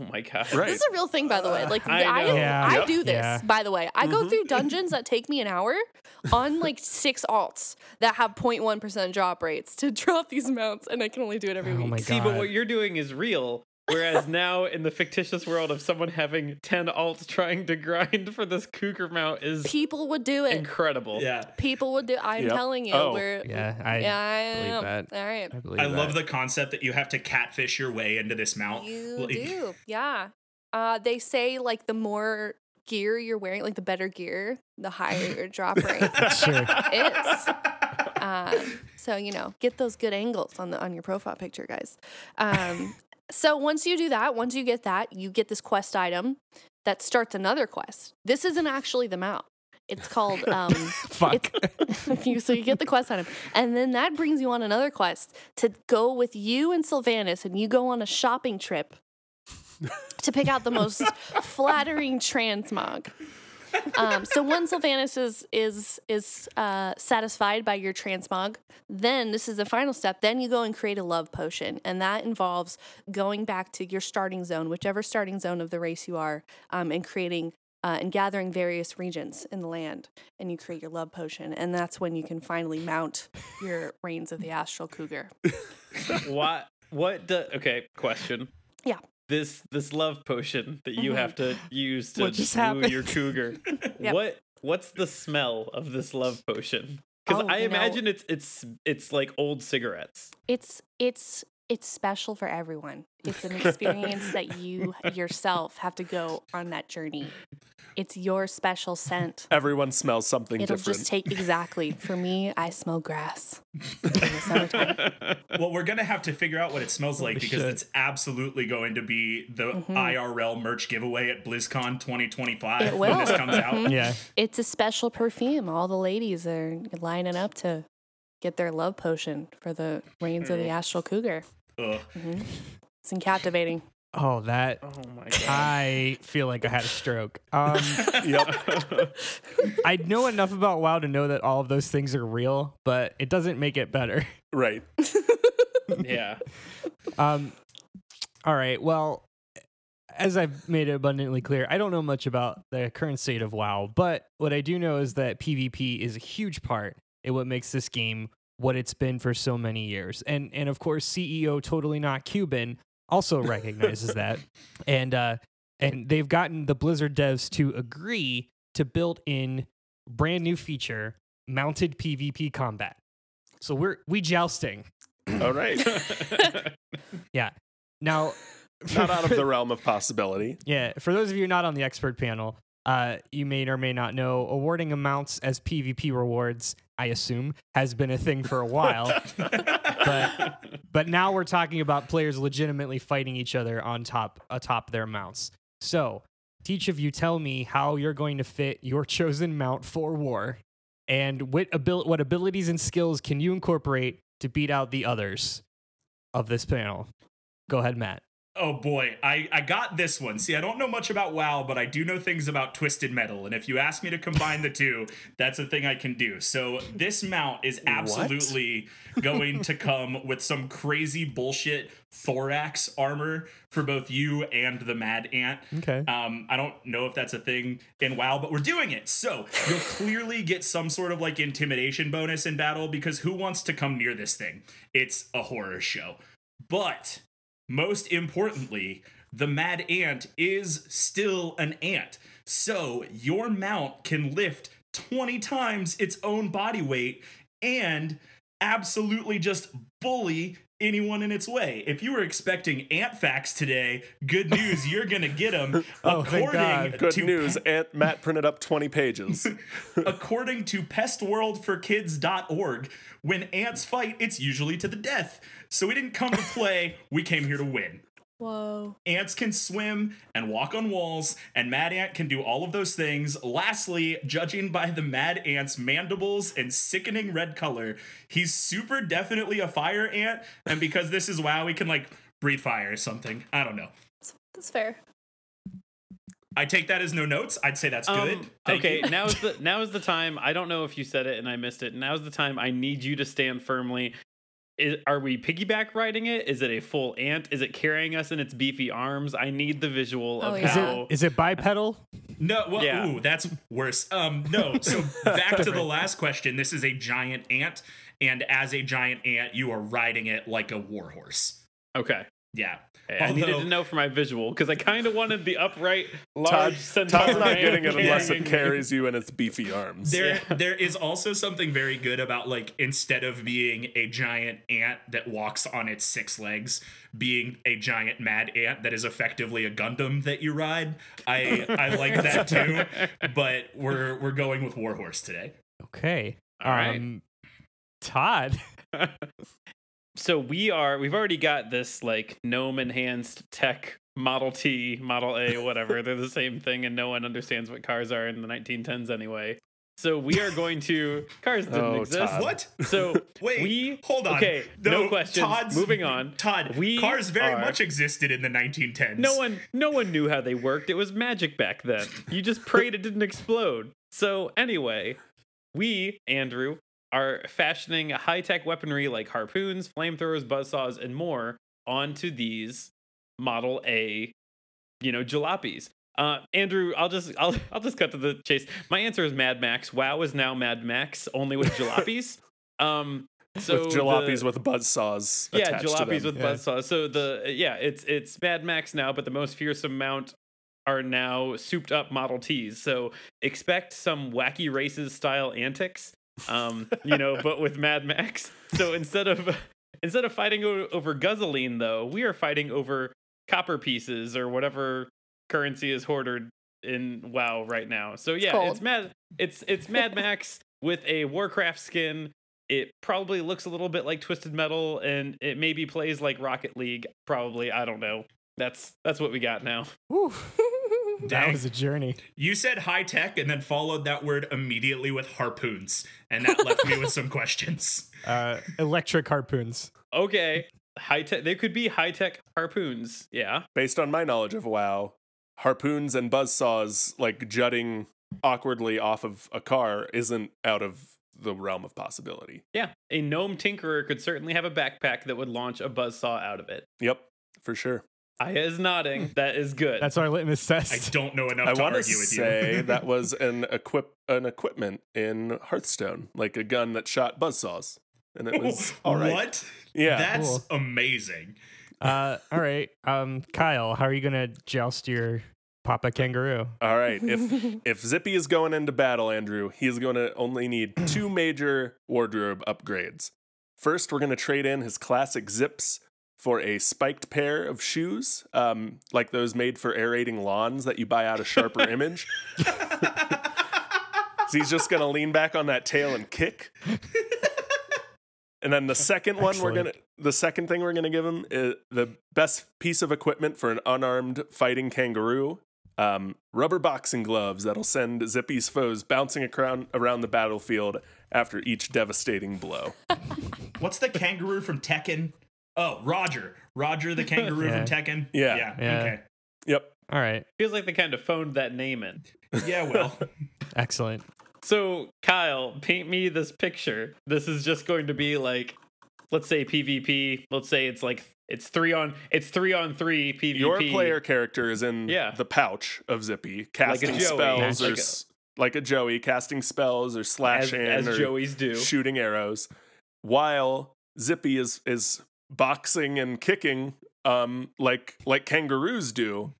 Oh my god! Right. This is a real thing, by the way. Like, I I. Yeah. I do this, Yeah. by the way. I go mm-hmm. through dungeons that take me an hour on like six alts that have 0.1% drop rates to drop these mounts, and I can only do it every Oh week. my See, but what you're doing is real. Whereas now in the fictitious world of someone having 10 alts trying to grind for this cougar mount is People would do it. incredible. Yeah. People would do. I'm Yep. telling you, Oh. we're Yeah, I yeah, I believe that. All right, I believe I love the concept that you have to catfish your way into this mount. you Like- do. Yeah. Uh, they say like the more gear you're wearing, like the better gear, the higher your drop rate Sure. is. Um, so you know, get those good angles on the on your profile picture, guys. Um, so once you do that, once you get that, you get this quest item that starts another quest. This isn't actually the mount. It's called um, Fuck. you, so you get the quest item, and then that brings you on another quest to go with you and Sylvanas, and you go on a shopping trip to pick out the most flattering transmog. Um, so once Sylvanas is is is uh, satisfied by your transmog, then this is the final step. Then you go and create a love potion, and that involves going back to your starting zone, whichever starting zone of the race you are, um, and creating uh, and gathering various reagents in the land, and you create your love potion, and that's when you can finally mount your reins of the astral cougar. What what do, okay, question. Yeah. This this love potion that you have mm-hmm. to use to just woo your happened? cougar. Yep. What what's the smell of this love potion? Because Oh, I you know- imagine it's it's it's like old cigarettes. It's it's it's special for everyone. It's an experience that you yourself have to go on that journey. It's your special scent. Everyone smells something It'll different. just take exactly. For me, I smell grass in the summertime. Well, we're gonna have to figure out what it smells like Holy because shit. it's absolutely going to be the Mhm. IRL merch giveaway at BlizzCon 2025 It when this comes out. Mhm. Yeah. It's a special perfume. All the ladies are lining up to get their love potion for the reins of the astral cougar. Ugh. hmm It's captivating. Oh, that. oh my god. I feel like I had a stroke. Um, yep. I know enough about WoW to know that all of those things are real, but it doesn't make it better. Right. yeah. Um, all right. Well, as I've made it abundantly clear, I don't know much about the current state of WoW, but what I do know is that PvP is a huge part in what makes this game what it's been for so many years. And and of course, CEO Totally Not Cuban also recognizes that, and uh, and they've gotten the Blizzard devs to agree to build in brand new feature mounted PvP combat. So we're we jousting. All right. Yeah. Now, Not out of the realm of possibility. Yeah, for those of you not on the expert panel, uh, you may or may not know awarding amounts as PvP rewards, I assume, has been a thing for a while. but but now we're talking about players legitimately fighting each other on top atop their mounts. So, each of you tell me how you're going to fit your chosen mount for war, and what abil- what abilities and skills can you incorporate to beat out the others of this panel. Go ahead, Matt. Oh boy, I, I got this one. See, I don't know much about WoW, but I do know things about Twisted Metal. And if you ask me to combine the two, that's a thing I can do. So this mount is absolutely going to come with some crazy bullshit thorax armor for both you and the Mad Ant. Okay. Um, I don't know if that's a thing in WoW, but we're doing it. So you'll clearly get some sort of like intimidation bonus in battle because who wants to come near this thing? It's a horror show. But most importantly, the Mad Ant is still an ant. So your mount can lift 20 times its own body weight and absolutely just bully anyone in its way. If you were expecting ant facts today, good news, you're going to get them. Oh, thank God. Good to news. Aunt Matt printed up 20 pages. According to pestworldforkids.org, when ants fight, it's usually to the death. So we didn't come to play, we came here to win. Whoa. Ants can swim and walk on walls, and Mad Ant can do all of those things. Lastly, judging by the Mad Ant's mandibles and sickening red color, he's super definitely a fire ant. And because this is WoW, we can like breathe fire or something. I don't know. That's, that's fair. I take that as no notes. I'd say that's good. Um, Thank okay, now is the now is the time. I don't know if you said it and I missed it. Now is the time. I need you to stand firmly. Is, are we piggyback riding it? Is it a full ant? Is it carrying us in its beefy arms? I need the visual Oh, of yeah. Is how. it is it bipedal? No, well, Yeah. ooh, that's worse. Um, no. So back to the last question. This is a giant ant, and as a giant ant, you are riding it like a warhorse. Okay. Yeah. Okay, I needed to know for my visual because I kind of wanted the upright, large Todd, centaur Todd's not getting it unless it carries you in its beefy arms. There, there is also something very good about like instead of being a giant ant that walks on its six legs, being a giant mad ant that is effectively a Gundam that you ride. I I like that too, but we're we're going with Warhorse today. Okay. All right. Um, Todd. so we are we've already got this like gnome enhanced tech model t model a whatever they're the same thing and no one understands what cars are in the 1910s anyway so we are going to cars didn't Oh, exist Todd. What? so Wait, we hold on. okay no, questions Todd's- moving on Todd, We cars very are- much existed in the 1910s. no one no one knew how they worked it was magic back then you just prayed it didn't explode so anyway we andrew are fashioning high-tech weaponry like harpoons flamethrowers buzzsaws and more onto these model a you know jalopies uh andrew i'll just i'll, I'll just cut to the chase my answer is mad max wow is now mad max only with jalopies um so with jalopies the- with buzzsaws yeah, attached to jalopies them. with Yeah. buzzsaws. So the yeah, it's it's Mad Max now, but the most fearsome mount are now souped up Model Ts. So expect some wacky races style antics um, you know, but with Mad Max. So instead of instead of fighting over guzzling, though, we are fighting over copper pieces or whatever currency is hoarded in WoW right now. So yeah, gold. it's Mad it's it's Mad Max with a Warcraft skin. It probably looks a little bit like Twisted Metal, and it maybe plays like Rocket League. Probably, I don't know. That's that's what we got now. Whew, that was a journey. You said high tech and then followed that word immediately with harpoons, and that left me with some questions. Uh, electric harpoons. Okay, high tech. They could be high tech harpoons. Yeah. Based on my knowledge of WoW, harpoons and buzzsaws like jutting awkwardly off of a car isn't out of the realm of possibility. Yeah, a gnome tinkerer could certainly have a backpack that would launch a buzzsaw out of it. Yep, for sure. Aya is nodding. That is good. That's our litmus test. I don't know enough I to want to argue with say you. that was an equip an equipment in Hearthstone, like a gun that shot buzzsaws, and it was all right. What? Yeah, That's Cool. amazing. Uh, all right, um, Kyle, how are you gonna joust your Papa Kangaroo? all right. If if Zippy is going into battle, Andrew, he's going to only need two major wardrobe upgrades. First, we're going to trade in his classic zips for a spiked pair of shoes, um, like those made for aerating lawns that you buy out of Sharper Image. So he's just gonna lean back on that tail and kick. and then the second one we're gonna the second thing we're gonna give him is the best piece of equipment for an unarmed fighting kangaroo. Um, rubber boxing gloves that'll send Zippy's foes bouncing around around the battlefield after each devastating blow. What's the kangaroo from Tekken? Oh, Roger. Roger the kangaroo Yeah. from Tekken. Yeah. Yeah. Yeah. Okay. Yep. All right, Feels like they kind of phoned that name in. Yeah, well. excellent. So, Kyle, paint me this picture. This is just going to be like, let's say PvP. Let's say it's like it's three on it's three on three PvP. Your player character is in Yeah. the pouch of Zippy, casting Joey. spells or Like a- s- like a Joey, casting spells or as, slashing as or Joey's do. shooting arrows, while Zippy is is boxing and kicking um like like kangaroos do,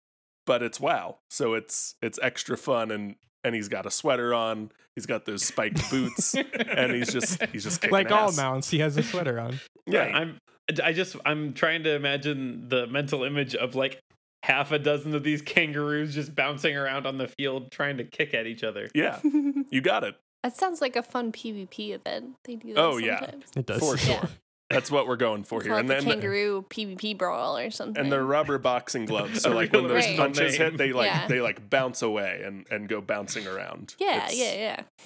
but it's wow. So it's it's extra fun and and he's got a sweater on, he's got those spiked boots, and he's just he's just kicking Like all ass. mounts, he has a sweater on. Yeah, I'm I just I'm trying to imagine the mental image of like half a dozen of these kangaroos just bouncing around on the field trying to kick at each other. yeah, you got it. That sounds like a fun PvP event. They do that Oh, yeah. It does. For sure. Yeah. That's what we're going for here. Call it And the then kangaroo PvP brawl or something. and they're rubber boxing gloves. So like when those original punches name. hit, they like Yeah. they like bounce away and and go bouncing around. yeah, It's- yeah,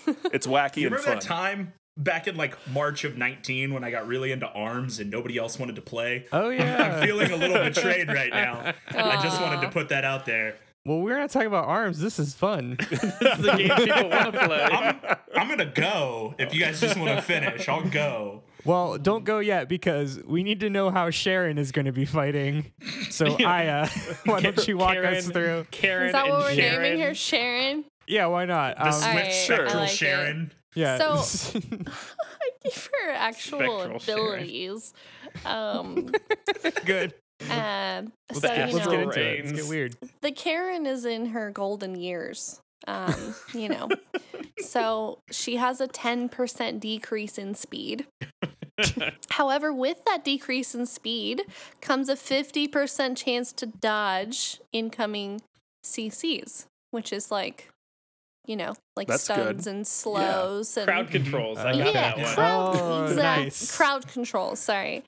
yeah. It's wacky You and remember fun. that time back in like March of 19 when I got really into arms and nobody else wanted to play? Oh yeah. I'm feeling a little betrayed right now. I just wanted to put that out there. well, we're not talking about arms. This is fun. this is the game people want to play. I'm, I'm gonna go if you guys just want to finish. I'll go. Well, don't go yet because we need to know how Sharon is going to be fighting. So, Aya, why don't you walk Karen, us through? Karen Is that what we're Sharon. naming her? Sharon? Yeah, why not? The Um, Swift Alright, Spectral I like it. Sharon. yeah. So- I give her actual Spectral abilities. Um, good. um, Let's so, get- you Let's know, get into it. Let's get weird. the Karen is in her golden years. Um, you know, so she has a 10% decrease in speed. However, with that decrease in speed comes a 50% chance to dodge incoming CCs, which is like, you know, like That's good. stuns and slows and Crowd controls. I got yeah, that one. crowd, Oh, exact- nice. crowd control. Sorry.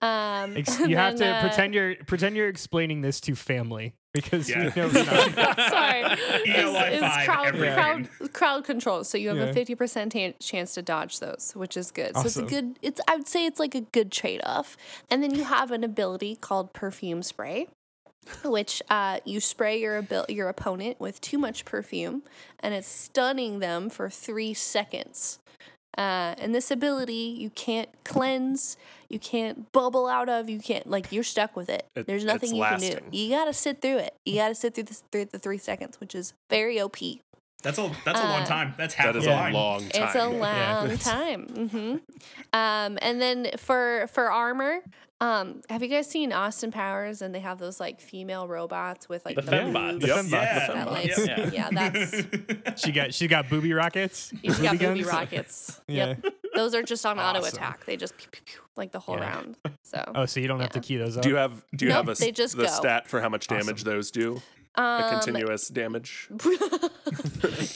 Um, Ex- and you have to uh, pretend you're pretend you're explaining this to family because Yeah. we know you're. Sorry. ELI Is- is crowd, crowd, crowd control. So you have Yeah. a fifty percent chance to dodge those, which is good. So it's a good. It's I would say it's like a good trade off. And then you have an ability called perfume spray, which uh, you spray your abil- your opponent with too much perfume, and it's stunning them for three seconds. Uh, and this ability you can't cleanse, you can't bubble out of, you can't like you're stuck with it. It- There's nothing you can do. You gotta sit through it. You gotta sit through, this, through the three seconds, which is very OP. That's a that's a long Uh, time. That's half That is a a line. long time. It's a long Yeah. time. hmm Um, and then for for armor, um, have you guys seen Austin Powers? And they have those like female robots with like The the, fembots. boobs The Yep. fembots. Yeah. that, fembots, like, yeah. yeah. that's She got she got booby rockets. she's got booby guns? rockets. Yeah. Yep, those are just on auto attack. They just pew, pew, pew, like the whole Yeah. round. So Oh, so you don't have to key those up. Do you have do you Nope, have a, they just the go. stat for how much damage those do? The um, continuous damage.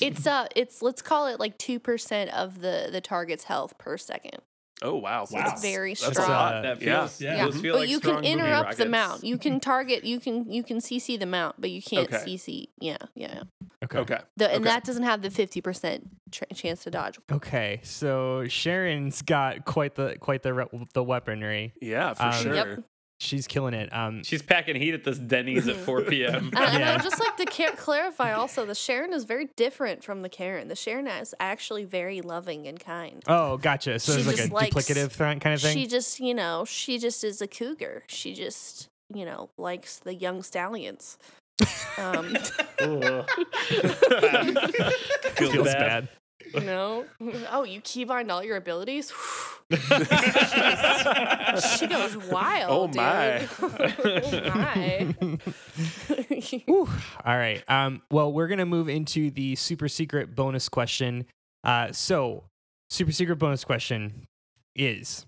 it's uh, it's let's call it like two percent of the the target's health per second. Oh wow. Wow. It's very That's a strong. lot. That Yeah. feels Yeah. feel but like you can interrupt the mount. You can target. You can you can CC the mount, but you can't Okay. CC. Yeah, yeah. okay. Okay. The, and Okay. that doesn't have the fifty percent tr- chance to dodge. Okay, so Sharon's got quite the quite the re- the weaponry. Yeah, for Um, sure. Yep. She's killing it. Um, She's packing heat at this Denny's at 4 p.m. Uh, and Yeah. I'd just like to ca- clarify also, the Sharon is very different from the Karen. The Sharon is actually very loving and kind. oh, gotcha. So it's like a likes- duplicative th- kind of thing. She just, you know, she just is a cougar. She just, you know, likes the young stallions. Um, Ugh. feels, Feels bad. you know, oh, you keybind all your abilities. she goes wild. Oh, dude. my. oh my. Whew. All right. Um, well, we're gonna move into the super secret bonus question. Uh, so, super secret bonus question is: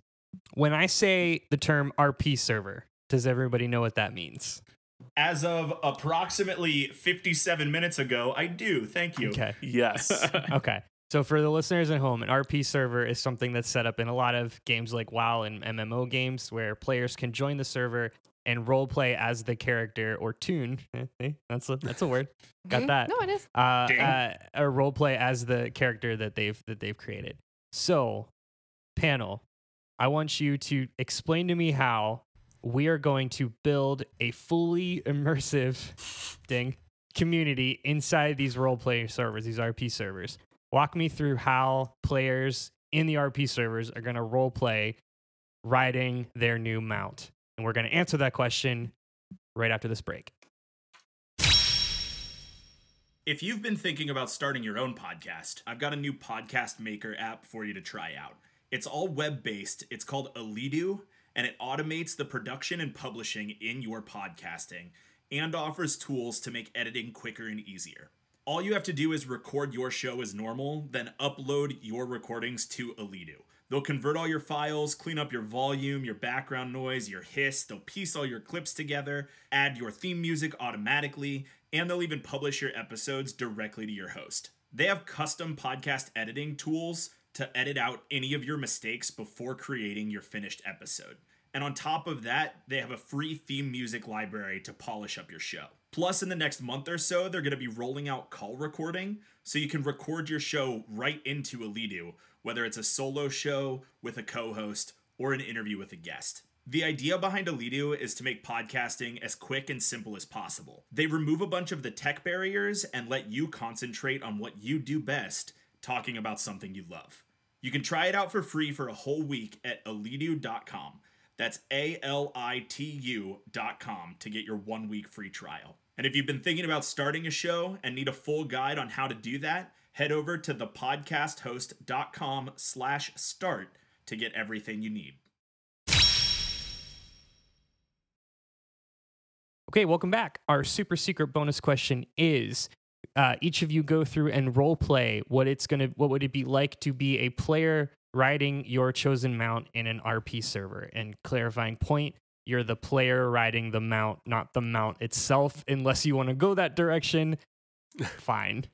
when I say the term RP server, does everybody know what that means? As of approximately 57 minutes ago, I do. Thank you. Okay. Yes. Okay. So for the listeners at home, an RP server is something that's set up in a lot of games like WoW and MMO games where players can join the server and role play as the character or tune. that's a that's a word. Got that. No, it is. Uh, uh, a role play as the character that they've that they've created. So, panel, I want you to explain to me how we are going to build a fully immersive ding community inside these role playing servers, these RP servers. Walk me through how players in the RP servers are going to role play riding their new mount. And we're going to answer that question right after this break. If you've been thinking about starting your own podcast, I've got a new podcast maker app for you to try out. It's all web based, it's called Alitu, and it automates the production and publishing in your podcasting and offers tools to make editing quicker and easier. All you have to do is record your show as normal, then upload your recordings to Alitu. They'll convert all your files, clean up your volume, your background noise, your hiss. They'll piece all your clips together, add your theme music automatically, and they'll even publish your episodes directly to your host. They have custom podcast editing tools to edit out any of your mistakes before creating your finished episode. And on top of that, they have a free theme music library to polish up your show. Plus, in the next month or so, they're going to be rolling out call recording so you can record your show right into Alitu, whether it's a solo show with a co host or an interview with a guest. The idea behind Alitu is to make podcasting as quick and simple as possible. They remove a bunch of the tech barriers and let you concentrate on what you do best, talking about something you love. You can try it out for free for a whole week at alitu.com. That's A L I T U.com to get your one week free trial. And if you've been thinking about starting a show and need a full guide on how to do that, head over to thepodcasthost.com slash start to get everything you need. Okay, welcome back. Our super secret bonus question is uh, each of you go through and role play what it's gonna what would it be like to be a player riding your chosen mount in an RP server. And clarifying point, you're the player riding the mount, not the mount itself, unless you want to go that direction. Fine.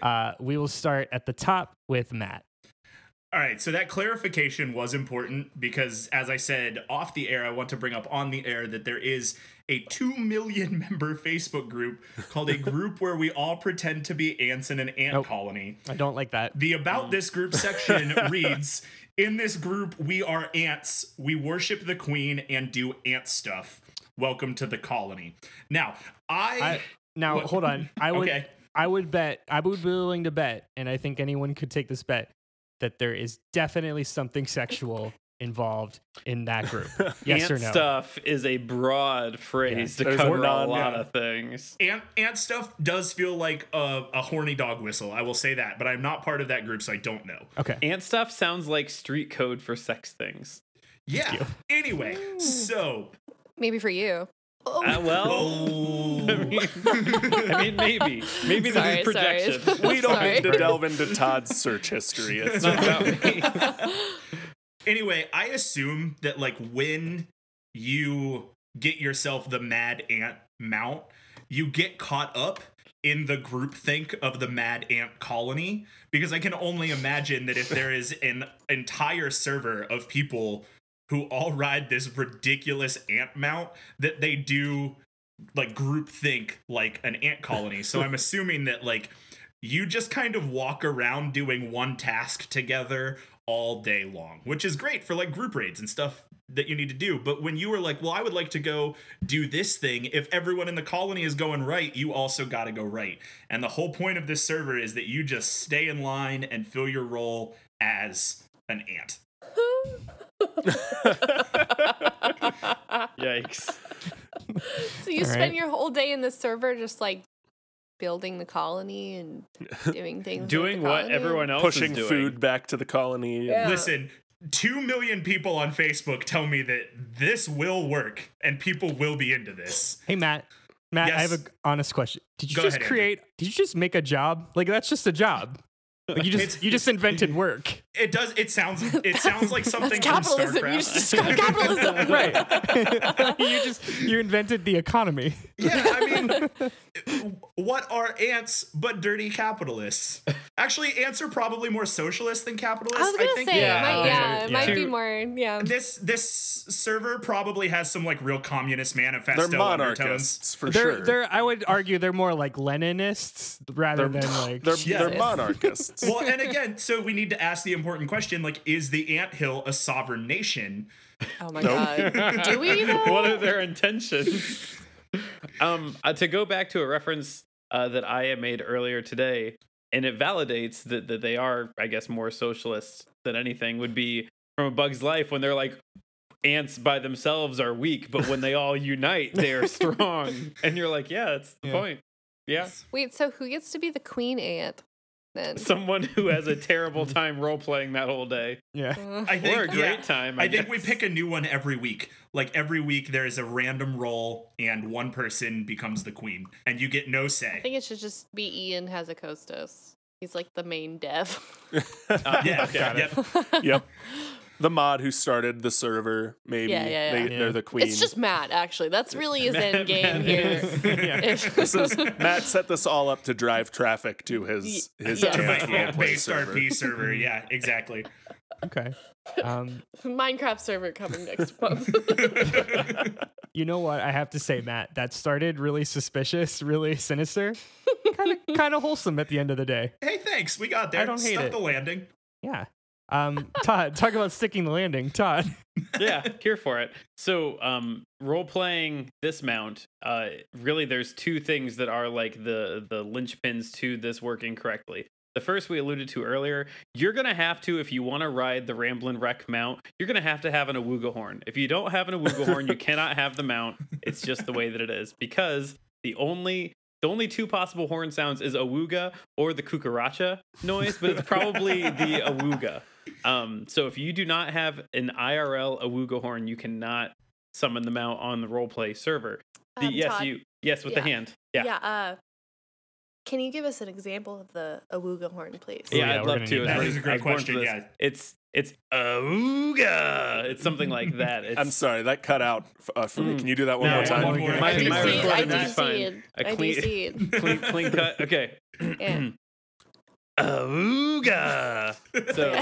Uh, we will start at the top with Matt. All right, so that clarification was important because, as I said off the air, I want to bring up on the air that there is a 2 million member Facebook group called a group where we all pretend to be ants in an ant Nope. colony. I don't like that. The About This Group section reads In this group, we are ants. We worship the queen and do ant stuff. Welcome to the colony. Now, I. I, now What- hold on. I would okay. I would bet, I would be willing to bet, and I think anyone could take this bet, that there is definitely something sexual involved in that group? Yes Ant or no? Ant stuff is a broad phrase to There's a cover a lot yeah. of things. Ant ant stuff does feel like a, a horny dog whistle. I will say that, but I'm not part of that group, so I don't know. Okay. Ant stuff sounds like street code for sex things. Yeah. Anyway, so Maybe for you. Oh, Uh, well, oh, I mean, I mean, maybe, maybe this Sorry, is sorry. projection. We don't Sorry. need to delve into Todd's search history. It's It's not about me. Anyway, I assume that like when you get yourself the mad ant mount, you get caught up in the groupthink of the mad ant colony because I can only imagine that if there is an entire server of people who all ride this ridiculous ant mount that they do like group think like an ant colony. So I'm assuming that like you just kind of walk around doing one task together all day long, which is great for like group raids and stuff that you need to do. But when you were like, well, I would like to go do this thing, if everyone in the colony is going right, you also got to go right. And the whole point of this server is that you just stay in line and fill your role as an ant. Yikes! so you All spend right. your whole day in the server just like building the colony and doing things. Doing the what everyone else pushing is doing. food back to the colony. Yeah. Listen, 2 million people on Facebook tell me that this will work and people will be into this. Hey Matt. Matt, I have an honest question. Did you Go just ahead, Andrew. create? Did you just make a job? Like that's just a job. Like you just It's- you just invented work. It does it sounds it sounds like something from capitalism. You StarCraft. just described capitalism. Right. you just you invented the economy. Yeah, I mean, what are ants but dirty capitalists? Actually, ants are probably more socialist than capitalists. I was gonna think say, yeah, it might, yeah, it yeah. might be more, yeah. this this server probably has some like real communist They're manifesto undertones. for They're sure. they're I would argue they're more like Leninists rather They're- than like they're, they're monarchists. Well, and again, so we need to ask the important question: like, is the ant hill a sovereign nation? Oh my god. Do we though? what are their intentions? um, uh, to go back to a reference uh, that I made earlier today, and it validates that, that they are, I guess, more socialist than anything. Would be from A Bug's Life when they're like, ants by themselves are weak, but when they all unite, they are strong. And you're like, yeah, that's the Yeah. point. Yeah, Wait, so who gets to be the queen ant then? someone who has a terrible time role playing that whole day, yeah. Uh, I think or a great yeah, time. I, I, think we pick a new one every week. Like every week, there is a random role, and one person becomes the queen, and you get no say. I think it should just be Ion Hazzikostas. He's like the main dev. Uh, Yeah, okay. yeah, yep. yep. The mod who started the server, maybe Yeah, yeah, They, yeah. they're the queen. It's just Matt, actually. That's really his Matt- end game Matt here. is- yeah. This is Matt set this all up to drive traffic to his his Yes. To my ant ant server. RP server. Yeah, exactly. Okay. Um, Minecraft server coming next month. you know what I have to say, Matt? That started really suspicious, really sinister, kind of kind of wholesome at the end of the day. hey, thanks. We got there. I don't hate Stuck it. the landing. Yeah. Um, Todd, talk about sticking the landing. Todd. yeah, here for it. So, um, role playing this mount, uh, really, there's two things that are like the the linchpins to this working correctly. The first we alluded to earlier, you're gonna have to, if you want to ride the Ramblin' Wreck mount, you're gonna have to have an Awooga horn. If you don't have an Awooga horn, you cannot have the mount. It's just the way that it is because the only the only two possible horn sounds is Awooga or the Cucaracha noise, but it's probably the Awooga. Um, so if you do not have an IRL Awooga horn, you cannot summon them out on the roleplay server. The, Um, yes, Todd, you yes with the hand. Yeah. Yeah. uh, can you give us an example of the Awooga horn, please? Yeah, yeah, I'd love gonna to. need It's that. That very- is a I great was born for question, yeah. It's it's Awooga. It's something like that. It's, I'm sorry, that cut out uh, for me. Mm. Can you do that one No, more time? one more. My, I do my see it. I recording do is fine. see it. A I do clean, see it. clean, clean cut. Okay. Yeah. Awooga. So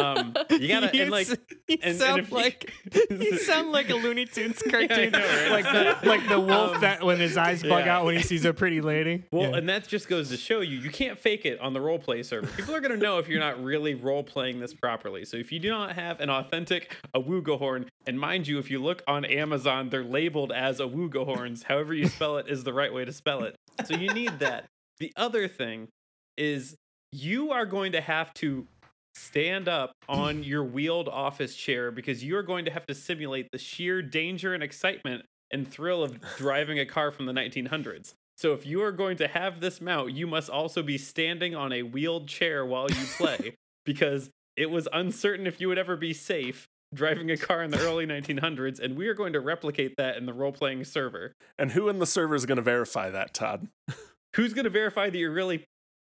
um, you gotta and like you and- and sound if like you sound like a Looney Tunes cartoon, know, right? like the like the wolf Um, that when his eyes bug yeah. out when he sees a pretty lady. Well, Yeah. and that just goes to show you you can't fake it on the role play server. People are going to know if you're not really role playing this properly. So if you do not have an authentic Awooga horn, and mind you, if you look on Amazon, they're labeled as Awooga horns. However you spell it is the right way to spell it. So you need that. The other thing is you are going to have to stand up on your wheeled office chair because you are going to have to simulate the sheer danger and excitement and thrill of driving a car from the 1900s. So if you are going to have this mount, you must also be standing on a wheeled chair while you play because it was uncertain if you would ever be safe driving a car in the early 1900s and we are going to replicate that in the role-playing server. And who in the server is going to verify that, Todd? Who's going to verify that you're really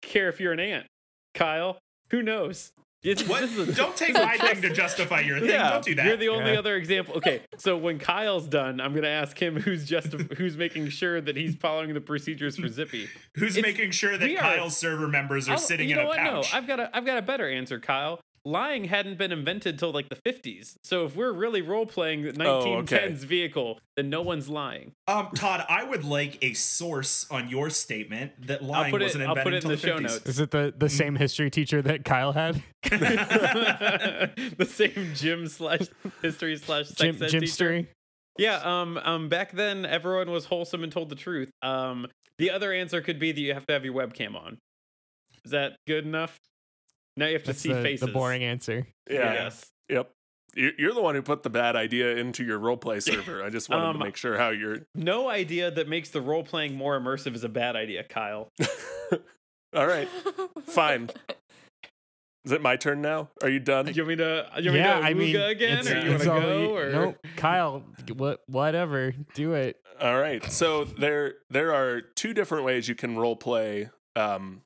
care if you're an ant? Kyle? Who knows? It's, What? this is a- Don't take my thing to justify your thing. Yeah, Don't do that. You're the only Yeah. other example. Okay, so when Kyle's done, I'm gonna ask him who's just who's making sure that he's following the procedures for Zippy. Who's It's- making sure that we are- Kyle's server members are I'll- sitting you in a what? pouch? No, I've got a I've got a better answer, Kyle. Lying hadn't been invented till like the 50s. So if we're really role playing the 1910s Oh, okay. vehicle, then no one's lying. Um, Todd, I would like a source on your statement that lying put it- wasn't I'll invented put it in until the show 50s. notes. Is it the, the same history teacher that Kyle had? the same gym slash history slash sex Jim, ed Jim teacher. Story? Yeah, um, um, back then everyone was wholesome and told the truth. Um, the other answer could be that you have to have your webcam on. Is that good enough? Now you have to That's see the, faces. the boring answer. Yeah. Yes. Yep. You- You're the one who put the bad idea into your roleplay server. I just wanted Um, to make sure how you're. No idea that makes the role playing more immersive is a bad idea, Kyle. All right, fine. Is it my turn now? Are you done? You want me to? You want yeah, me to I mean, again, it's, or you want to all go? or Nope, Kyle, what, whatever, do it. All right. So there there are two different ways you can role play um,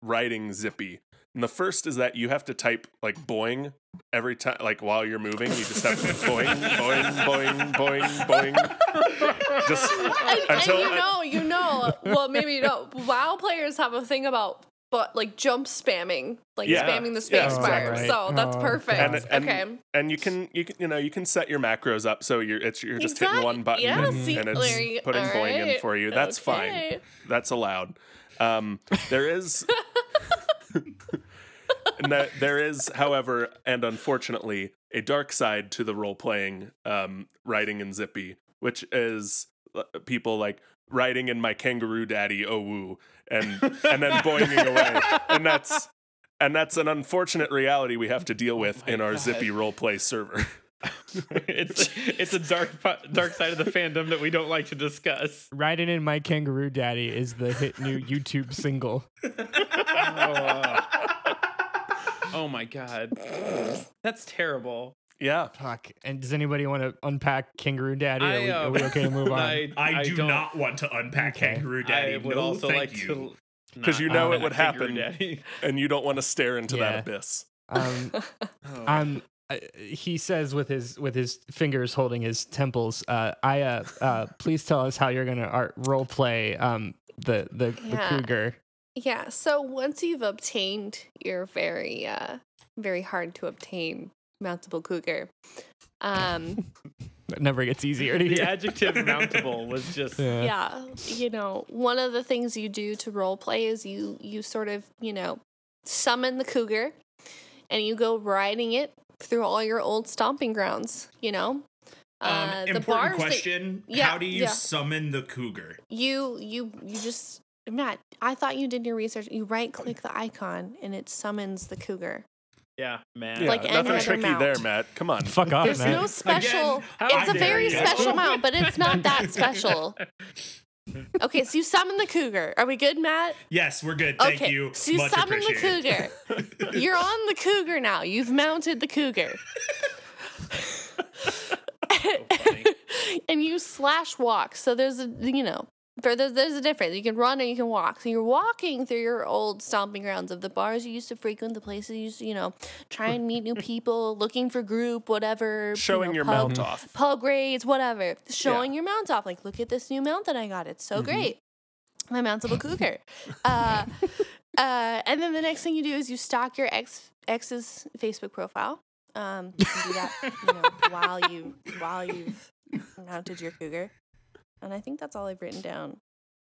writing Zippy. And the first is that you have to type like boing every time, like while you're moving. You just have to boing, boing, boing, boing, boing. Just and, until and you know, you know, well, maybe you know, WoW players have a thing about but like jump spamming, like Yeah, spamming the yeah, space exactly. bar. Right. So that's Oh, perfect. and, and, okay. and you can you can you know you can set your macros up so you're it's you're just hitting one button yeah, and, see, and it's Larry, putting all boing in for you. That's fine. That's allowed. Um, there is no, there is, however, and unfortunately, a dark side to the role playing um, writing in Zippy, which is uh, people like writing in my kangaroo daddy oh woo and and then boinging away, and that's and that's an unfortunate reality we have to deal with my in our God. Zippy role play server. it's it's a dark dark side of the fandom that we don't like to discuss. Riding in my kangaroo daddy is the hit new YouTube single. Oh, uh, oh my god, that's terrible. yeah, Fuck. And does anybody want to unpack kangaroo daddy? Are, I, we, are um, we okay to move on? I, I do don't- not want to unpack Okay. Kangaroo Daddy. I would no, also thank like you. to 'Cause you not know it would happen. Daddy. and you don't want to stare into Yeah. that abyss. um, Oh. um, uh, he says with his with his fingers holding his temples, uh, I uh, uh, please tell us how you're gonna art role play um the the, the Yeah. Cougar. Yeah. So once you've obtained your very, uh, very hard to obtain mountable cougar, um, It never gets easier to the hear. adjective mountable was just Yeah. yeah, you know, one of the things you do to role play is you you sort of you know summon the cougar, and you go riding it through all your old stomping grounds. You know, Um, Uh, the important bars that- question. Yeah, How do you yeah. summon the cougar? you you you just Matt. I thought you did your research. You right click the icon and it summons the cougar. yeah, man. Yeah, Like any nothing tricky mount. there, Matt. Come on. Fuck off, There's man. no special. how it's a very you. special mount, but it's not that special. Okay, so you summon the cougar. Are we good, Matt? Yes, we're good. Thank okay, you. so you Much summon the cougar. You're on the cougar now. You've mounted the cougar. funny. and you slash walk. So there's a you know, for there's there's a difference. You can run or you can walk. So you're walking through your old stomping grounds of the bars you used to frequent, the places you used to, you know, try and meet new people, looking for group, whatever. you Showing know, your pub- mount off. pub grades, whatever. Showing your mount off. Like, look at this new mount that I got. It's so Mhm. great. My mountable cougar. Uh, uh, and then the next thing you do is you stalk your ex ex's Facebook profile. Um, you can do that, you know, while you while you've mounted your cougar. And I think that's all I've written down.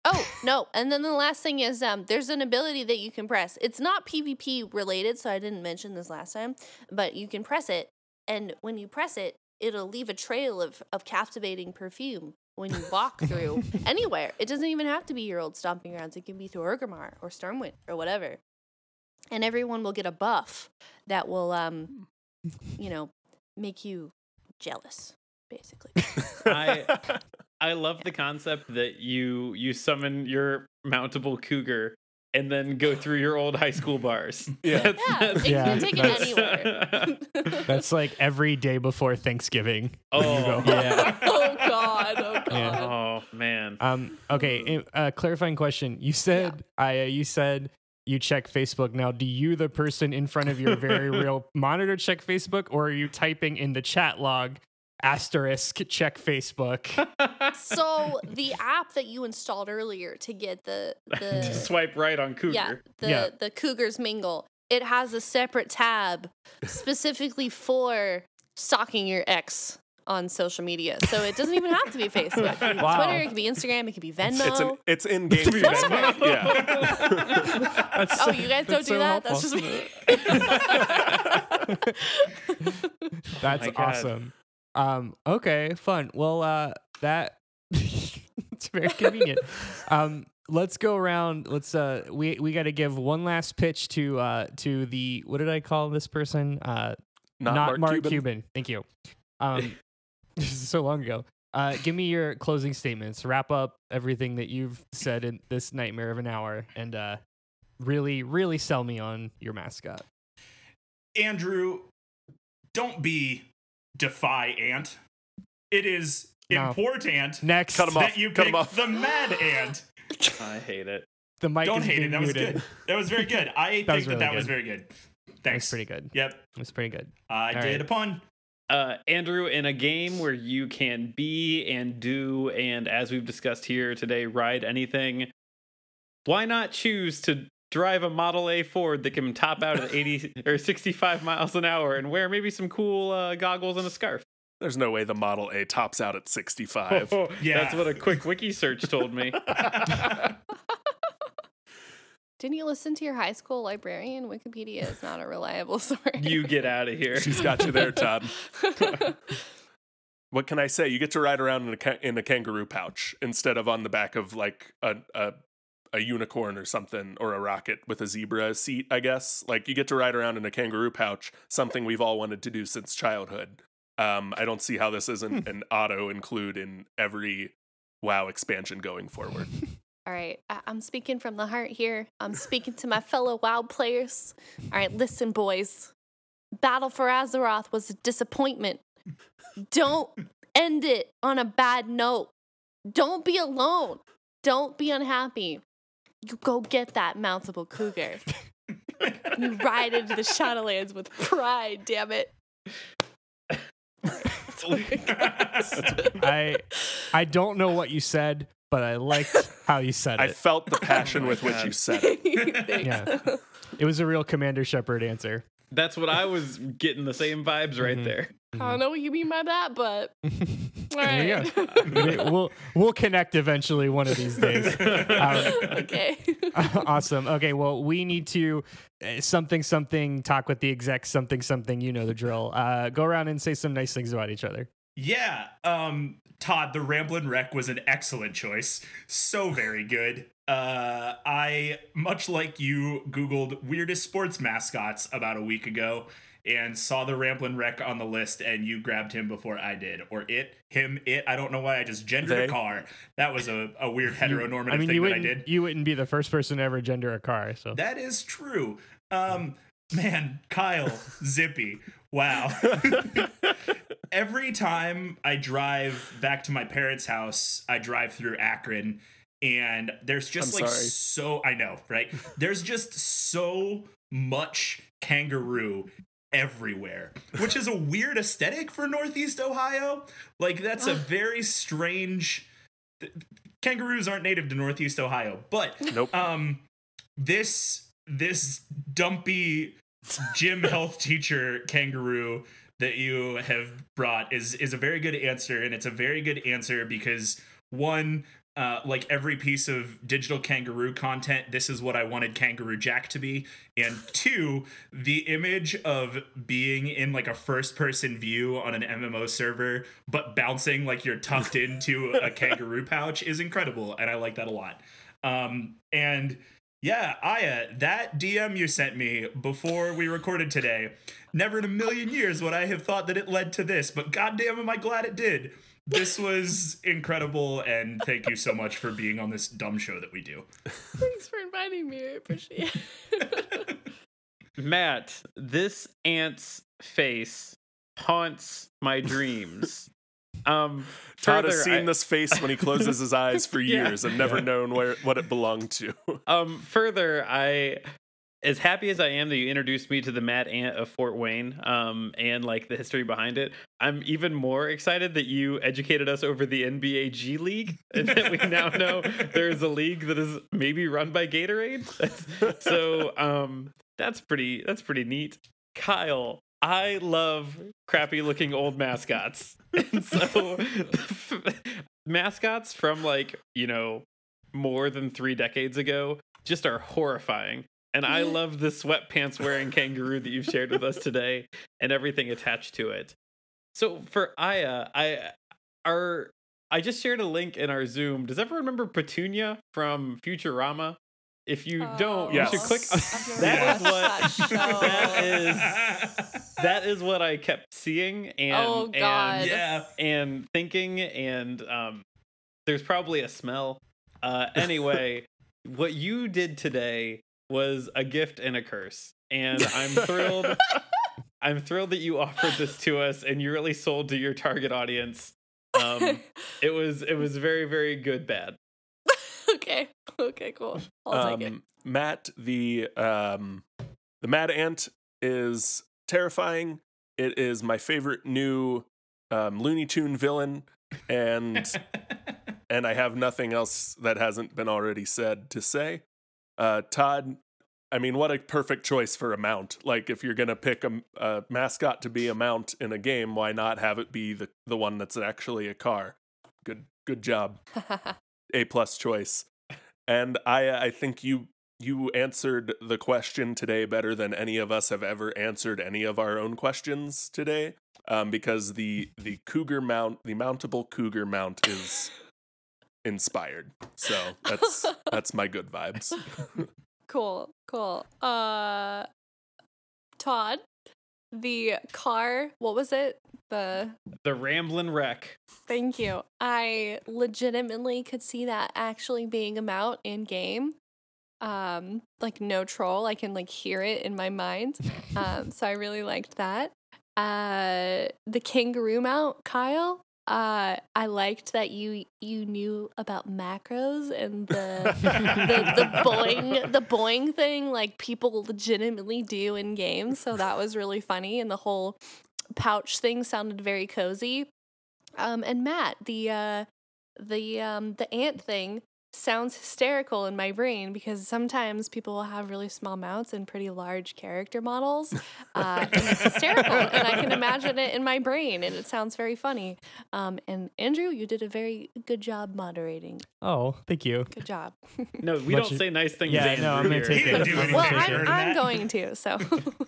Oh no! And then the last thing is, um, there's an ability that you can press. It's not PvP related, so I didn't mention this last time. But you can press it, and when you press it, it'll leave a trail of of captivating perfume when you walk through anywhere. It doesn't even have to be your old stomping grounds. It can be through Orgrimmar or Stormwind or whatever. and everyone will get a buff that will, um, you know, make you jealous, basically. I I love the concept that you you summon your mountable cougar and then go through your old high school bars. Yeah. That's- Yeah, that's- you Yeah, can take it anywhere. That's like every day before Thanksgiving. Oh go. yeah. oh God! Oh God! Yeah. Oh man. Um. Okay. Uh, clarifying question. You said I. Uh, you said you check Facebook. Now, do you, the person in front of your very real monitor, check Facebook, or are you typing in the chat log asterisk check Facebook? So the app that you installed earlier to get the the Swipe right on cougar. yeah the Yeah. the Cougars mingle, it has a separate tab specifically for stalking your ex on social media. So it doesn't even have to be Facebook. It can be Wow. Twitter, it can be Instagram, it could be Venmo. It's an it's in game feed. Venmo. Yeah. That's oh, so- you guys don't do so that? That's just me. That's my God. awesome. Um, okay, fun. Well, uh, that it's very convenient. um, let's go around. Let's uh, we we got to give one last pitch to uh to the what did I call this person? Uh, Not, Mark, Cuban. Thank you. Um, this is so long ago. Uh, give me your closing statements. Wrap up everything that you've said in this nightmare of an hour, and uh, really, really sell me on your mascot. Andrew, don't be defy ant. It is No. important Next, Cut 'em off. that you Cut 'em pick off. the mad ant. I hate it. the mic Don't is hate being it. That was muted. good. That was very good. I think was that really that was good. very good. That was Thanks. pretty good. Yep. It was pretty good. I All did right. a pun. Uh, Andrew, in a game where you can be and do, and as we've discussed here today, ride anything, why not choose to drive a Model A Ford that can top out at 80 or 65 miles an hour and wear maybe some cool uh, goggles and a scarf? There's no way the Model A tops out at 65. Yeah. That's what a quick wiki search told me. Didn't you listen to your high school librarian? Wikipedia is not a reliable source. you get out of here. She's got you there, Todd. What can I say? You get to ride around in a ca- in a kangaroo pouch instead of on the back of like a a, a unicorn or something or a rocket with a zebra seat. I guess like you get to ride around in a kangaroo pouch, something we've all wanted to do since childhood. Um, I don't see how this isn't an auto include in every WoW expansion going forward. All right, I- I'm speaking from the heart here. I'm speaking to my fellow WoW players. All right, listen, boys. Battle for Azeroth was a disappointment. Don't end it on a bad note. Don't be alone. Don't be unhappy. You go get that mountable cougar. you ride into the Shadowlands with pride, damn it. I I don't know what you said, but I liked how you said I it. I felt the passion with which you said it. Yeah. It was a real Commander Shepard answer. That's what I was getting the same vibes right Mhm. there. I don't know what you mean by that, but all There you right. we'll we'll connect eventually one of these days. Um, okay. awesome. Okay, well, we need to uh, something something talk with the exec something something. You know the drill. Uh, go around and say some nice things about each other. Yeah, um, Todd, the Ramblin' Wreck was an excellent choice. So very good. Uh, I, much like you, Googled weirdest sports mascots about a week ago and saw the Ramblin' Wreck on the list, and you grabbed him before I did. Or it, him, it. I don't know why I just gendered They. a car. That was a, a weird heteronormative I mean, thing you that I did. you wouldn't be the first person to ever gender a car. So That is true. Um, man, Kyle, Zippy, wow. Every time I drive back to my parents' house, I drive through Akron, and there's just I'm like sorry. so I know, right? There's just so much kangaroo everywhere, which is a weird aesthetic for Northeast Ohio. Like that's a very strange. Kangaroos aren't native to Northeast Ohio, but Nope. um this this dumpy gym health teacher kangaroo that you have brought is is a very good answer and it's a very good answer because one uh, like every piece of digital kangaroo content, this is what I wanted Kangaroo Jack to be. And two, the image of being in like a first person view on an MMO server, but bouncing like you're tucked into a kangaroo pouch is incredible. And I like that a lot. Um, and Yeah, Eiya, that DM you sent me before we recorded today, never in a million years would I have thought that it led to this, but goddamn am I glad it did. This was incredible, and thank you so much for being on this dumb show that we do. Thanks for inviting me. I appreciate it. Matt, this ant's face haunts my dreams. Um, Todd further, has seen I- this face when he closes his eyes for Yeah. years and never known where what it belonged to. um, further, I, as happy as I am that you introduced me to the Mad Ant of Fort Wayne, um, and like the history behind it, I'm even more excited that you educated us over the NBA G League, and that we now know there is a league that is maybe run by Gatorade. That's- so, um, that's pretty. That's pretty neat. Kyle, I love crappy looking old mascots. And so mascots from like, you know, more than 3 decades ago just are horrifying. And I love the sweatpants wearing kangaroo that you've shared with us today and everything attached to it. So for Eiya, I are I just shared a link in our Zoom. Does everyone remember Petunia from Futurama? If you don't, you should click. that is what. that is. That is what I kept seeing and Oh, God. and yeah. and thinking and um there's probably a smell. Uh anyway, what you did today was a gift and a curse. And I'm thrilled I'm thrilled that you offered this to us and you really sold to your target audience. Um it was it was very very good bad. Okay. Okay, cool. I'll take it. Um, Matt, the um, the Mad Ant is terrifying. It is my favorite new um, Looney Tune villain, and and I have nothing else that hasn't been already said to say. Uh, Todd, I mean, what a perfect choice for a mount. Like, if you're gonna pick a, a mascot to be a mount in a game, why not have it be the the one that's actually a car? Good, good job. A plus choice. And I I think you you answered the question today better than any of us have ever answered any of our own questions today. Um, because the the cougar mount, the mountable cougar mount is inspired. So that's that's my good vibes. cool. Cool. Uh Todd, the car, what was it? The The Ramblin' Wreck. Thank you. I legitimately could see that actually being a mount in game. Um, like no troll. I can like hear it in my mind. Um, so I really liked that. Uh, the kangaroo mount, Kyle. Uh, I liked that you you knew about macros and the the, the boing the boing thing like people legitimately do in games. So that was really funny, and the whole pouch thing sounded very cozy. Um, and Matt, the uh, the um, the ant thing sounds hysterical in my brain because sometimes people will have really small mouths and pretty large character models, uh, and it's hysterical. and I can imagine it in my brain, and it sounds very funny. Um, and Andrew, you did a very good job moderating. Oh, thank you. Good job. No, we Much- don't say nice things. Yeah, Andrew, no, I'm gonna take it. do I'm anything. well, gonna take Sure. I'm. I'm going to. So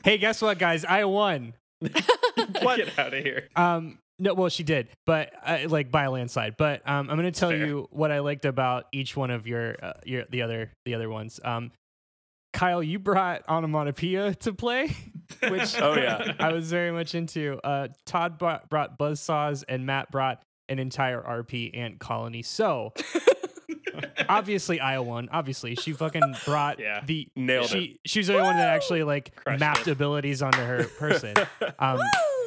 Hey, guess what, guys? I won. Get out of here. Um, no, well, she did, but uh, like by a landslide. But um, I'm going to tell Fair. you what I liked about each one of your uh, your the other the other ones. Um, Kyle, you brought onomatopoeia to play, which Oh, yeah. I was very much into. Uh, Todd brought, brought buzzsaws, and Matt brought an entire RP ant colony. So obviously, Iowa won. Obviously, she fucking brought Yeah. the Nailed she she was the only one that actually like Crushed mapped it. abilities onto her person. Um, Woo!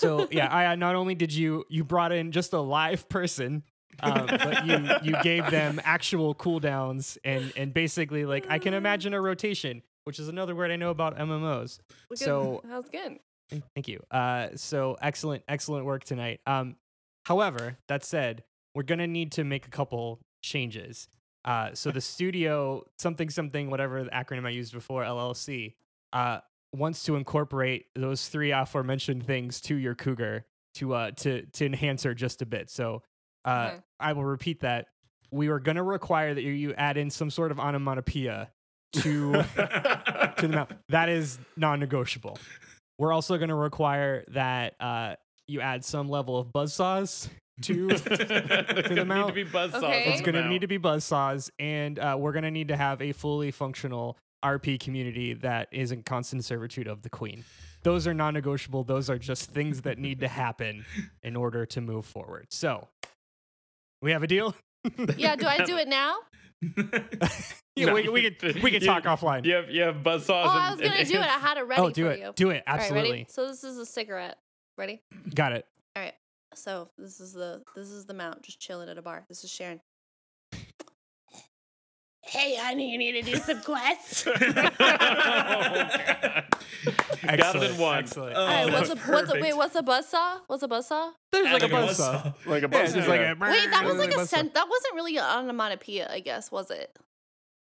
So yeah, I not only did you you brought in just a live person, um, but you you gave them actual cooldowns and and basically like I can imagine a rotation, which is another word I know about MMOs. So- that was good. Thank- Thank you. Uh, so excellent, excellent work tonight. Um, however, that said, we're gonna need to make a couple changes. Uh, so the studio, something, something, whatever the acronym I used before, LLC, uh, wants to incorporate those three aforementioned things to your cougar to uh to to enhance her just a bit. So, uh, Okay. I will repeat that. We are gonna require that you, you add in some sort of onomatopoeia to to the mouth. That is non-negotiable. We're also going to require that uh, you add some level of buzzsaws to There's gonna mount. need to be buzz saws. Okay. it's going to need to be buzz saws, and uh, we're going to need to have a fully functional RP community that is in constant servitude of the queen. Those are non-negotiable. Those are just things that need to happen in order to move forward. So, we have a deal. Yeah, do I do it now? Yeah, No, we, we can we can you- talk offline. You have you have buzz saws. Oh, and- I was gonna and- do it. I had it oh, ready oh, do for it. you. Do it. All right, Absolutely. ready? So this is a cigarette. Ready? Got it. All right. So this is the this is the mount just chilling at a bar. This is Sharon. Hey, honey, you need to do some quests. Oh, God. Got it in one. Excellent. Oh, All right, what's a that's what's a wait? What's a buzzsaw? What's a buzzsaw? There's like a a buzz saw. buzzsaw. Like a Yeah, buzz just like a Wait, that was like a buzz sen- That wasn't really an onomatopoeia, I guess, was it?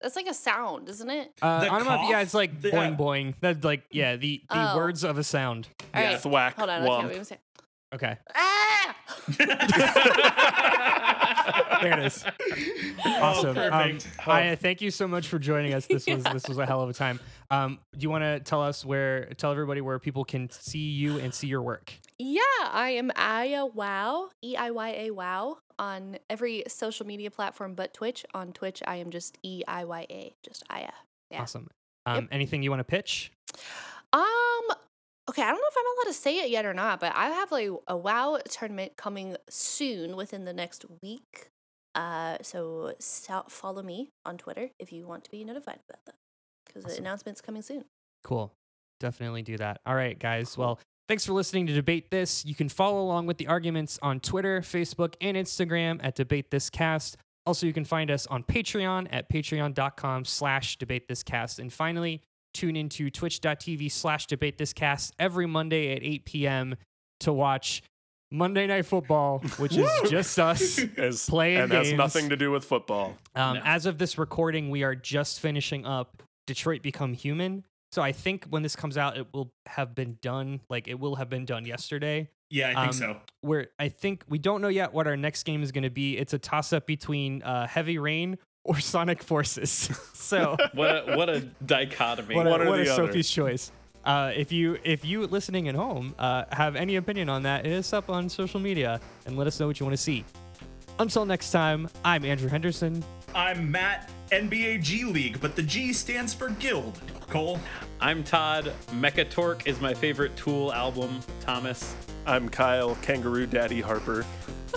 That's like a sound, isn't it? Uh, The onomatopoeia, yeah, cough? it's like The- boing boing. That's like yeah, the the Oh. words of a sound. All Yeah, right. thwack, Hold on. I can't womp. even say. Okay, Ah! There it is. Awesome. Oh, um, perfect. Eiya, thank you so much for joining us. This was this was a hell of a time. Um, do you want to tell us where, tell everybody where people can see you and see your work? Yeah, I am Eiya Wow, E I Y A Wow, on every social media platform but Twitch. On Twitch, I am just E I Y A, just Eiya. Yeah. Awesome. Um, anything you want to pitch? Um, okay, I don't know if I'm allowed to say it yet or not, but I have like a WoW tournament coming soon within the next week. Uh, so so- follow me on Twitter if you want to be notified about that, because the Awesome. announcement's coming soon. Cool. Definitely do that. All right, guys. Well, thanks for listening to Debate This. You can follow along with the arguments on Twitter, Facebook, and Instagram at Debate This Cast. Also, you can find us on Patreon at patreon.com slash debate this cast. And finally, tune into twitch.tv slash debate this cast every Monday at 8 p.m. to watch Monday Night Football, which is just us. As, Playing and has nothing to do with football. Um, No. As of this recording, we are just finishing up Detroit Become Human. So I think when this comes out, it will have been done. Like it will have been done yesterday. Yeah, I think Um, so. Where I think we don't know yet what our next game is going to be. It's a toss up between uh, Heavy Rain or Sonic Forces. so What a, what a dichotomy. what, a, or what a. Sophie's choice. Uh, if you if you listening at home uh, have any opinion on that, hit us up on social media and let us know what you want to see. Until next time, I'm Andrew Henderson. I'm Matt, NBA G League, but the G stands for Guild. Cole. I'm Todd. Mekkatorque is my favorite Tool album. Thomas. I'm Kyle, Kangaroo Daddy Harper.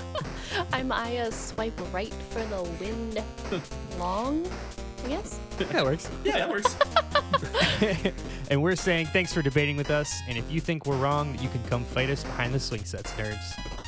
I'm Eiya. Swipe right for the wind. Long, I guess. That works. Yeah, that works. and we're saying thanks for debating with us. And if you think we're wrong, you can come fight us behind the swing sets, nerds.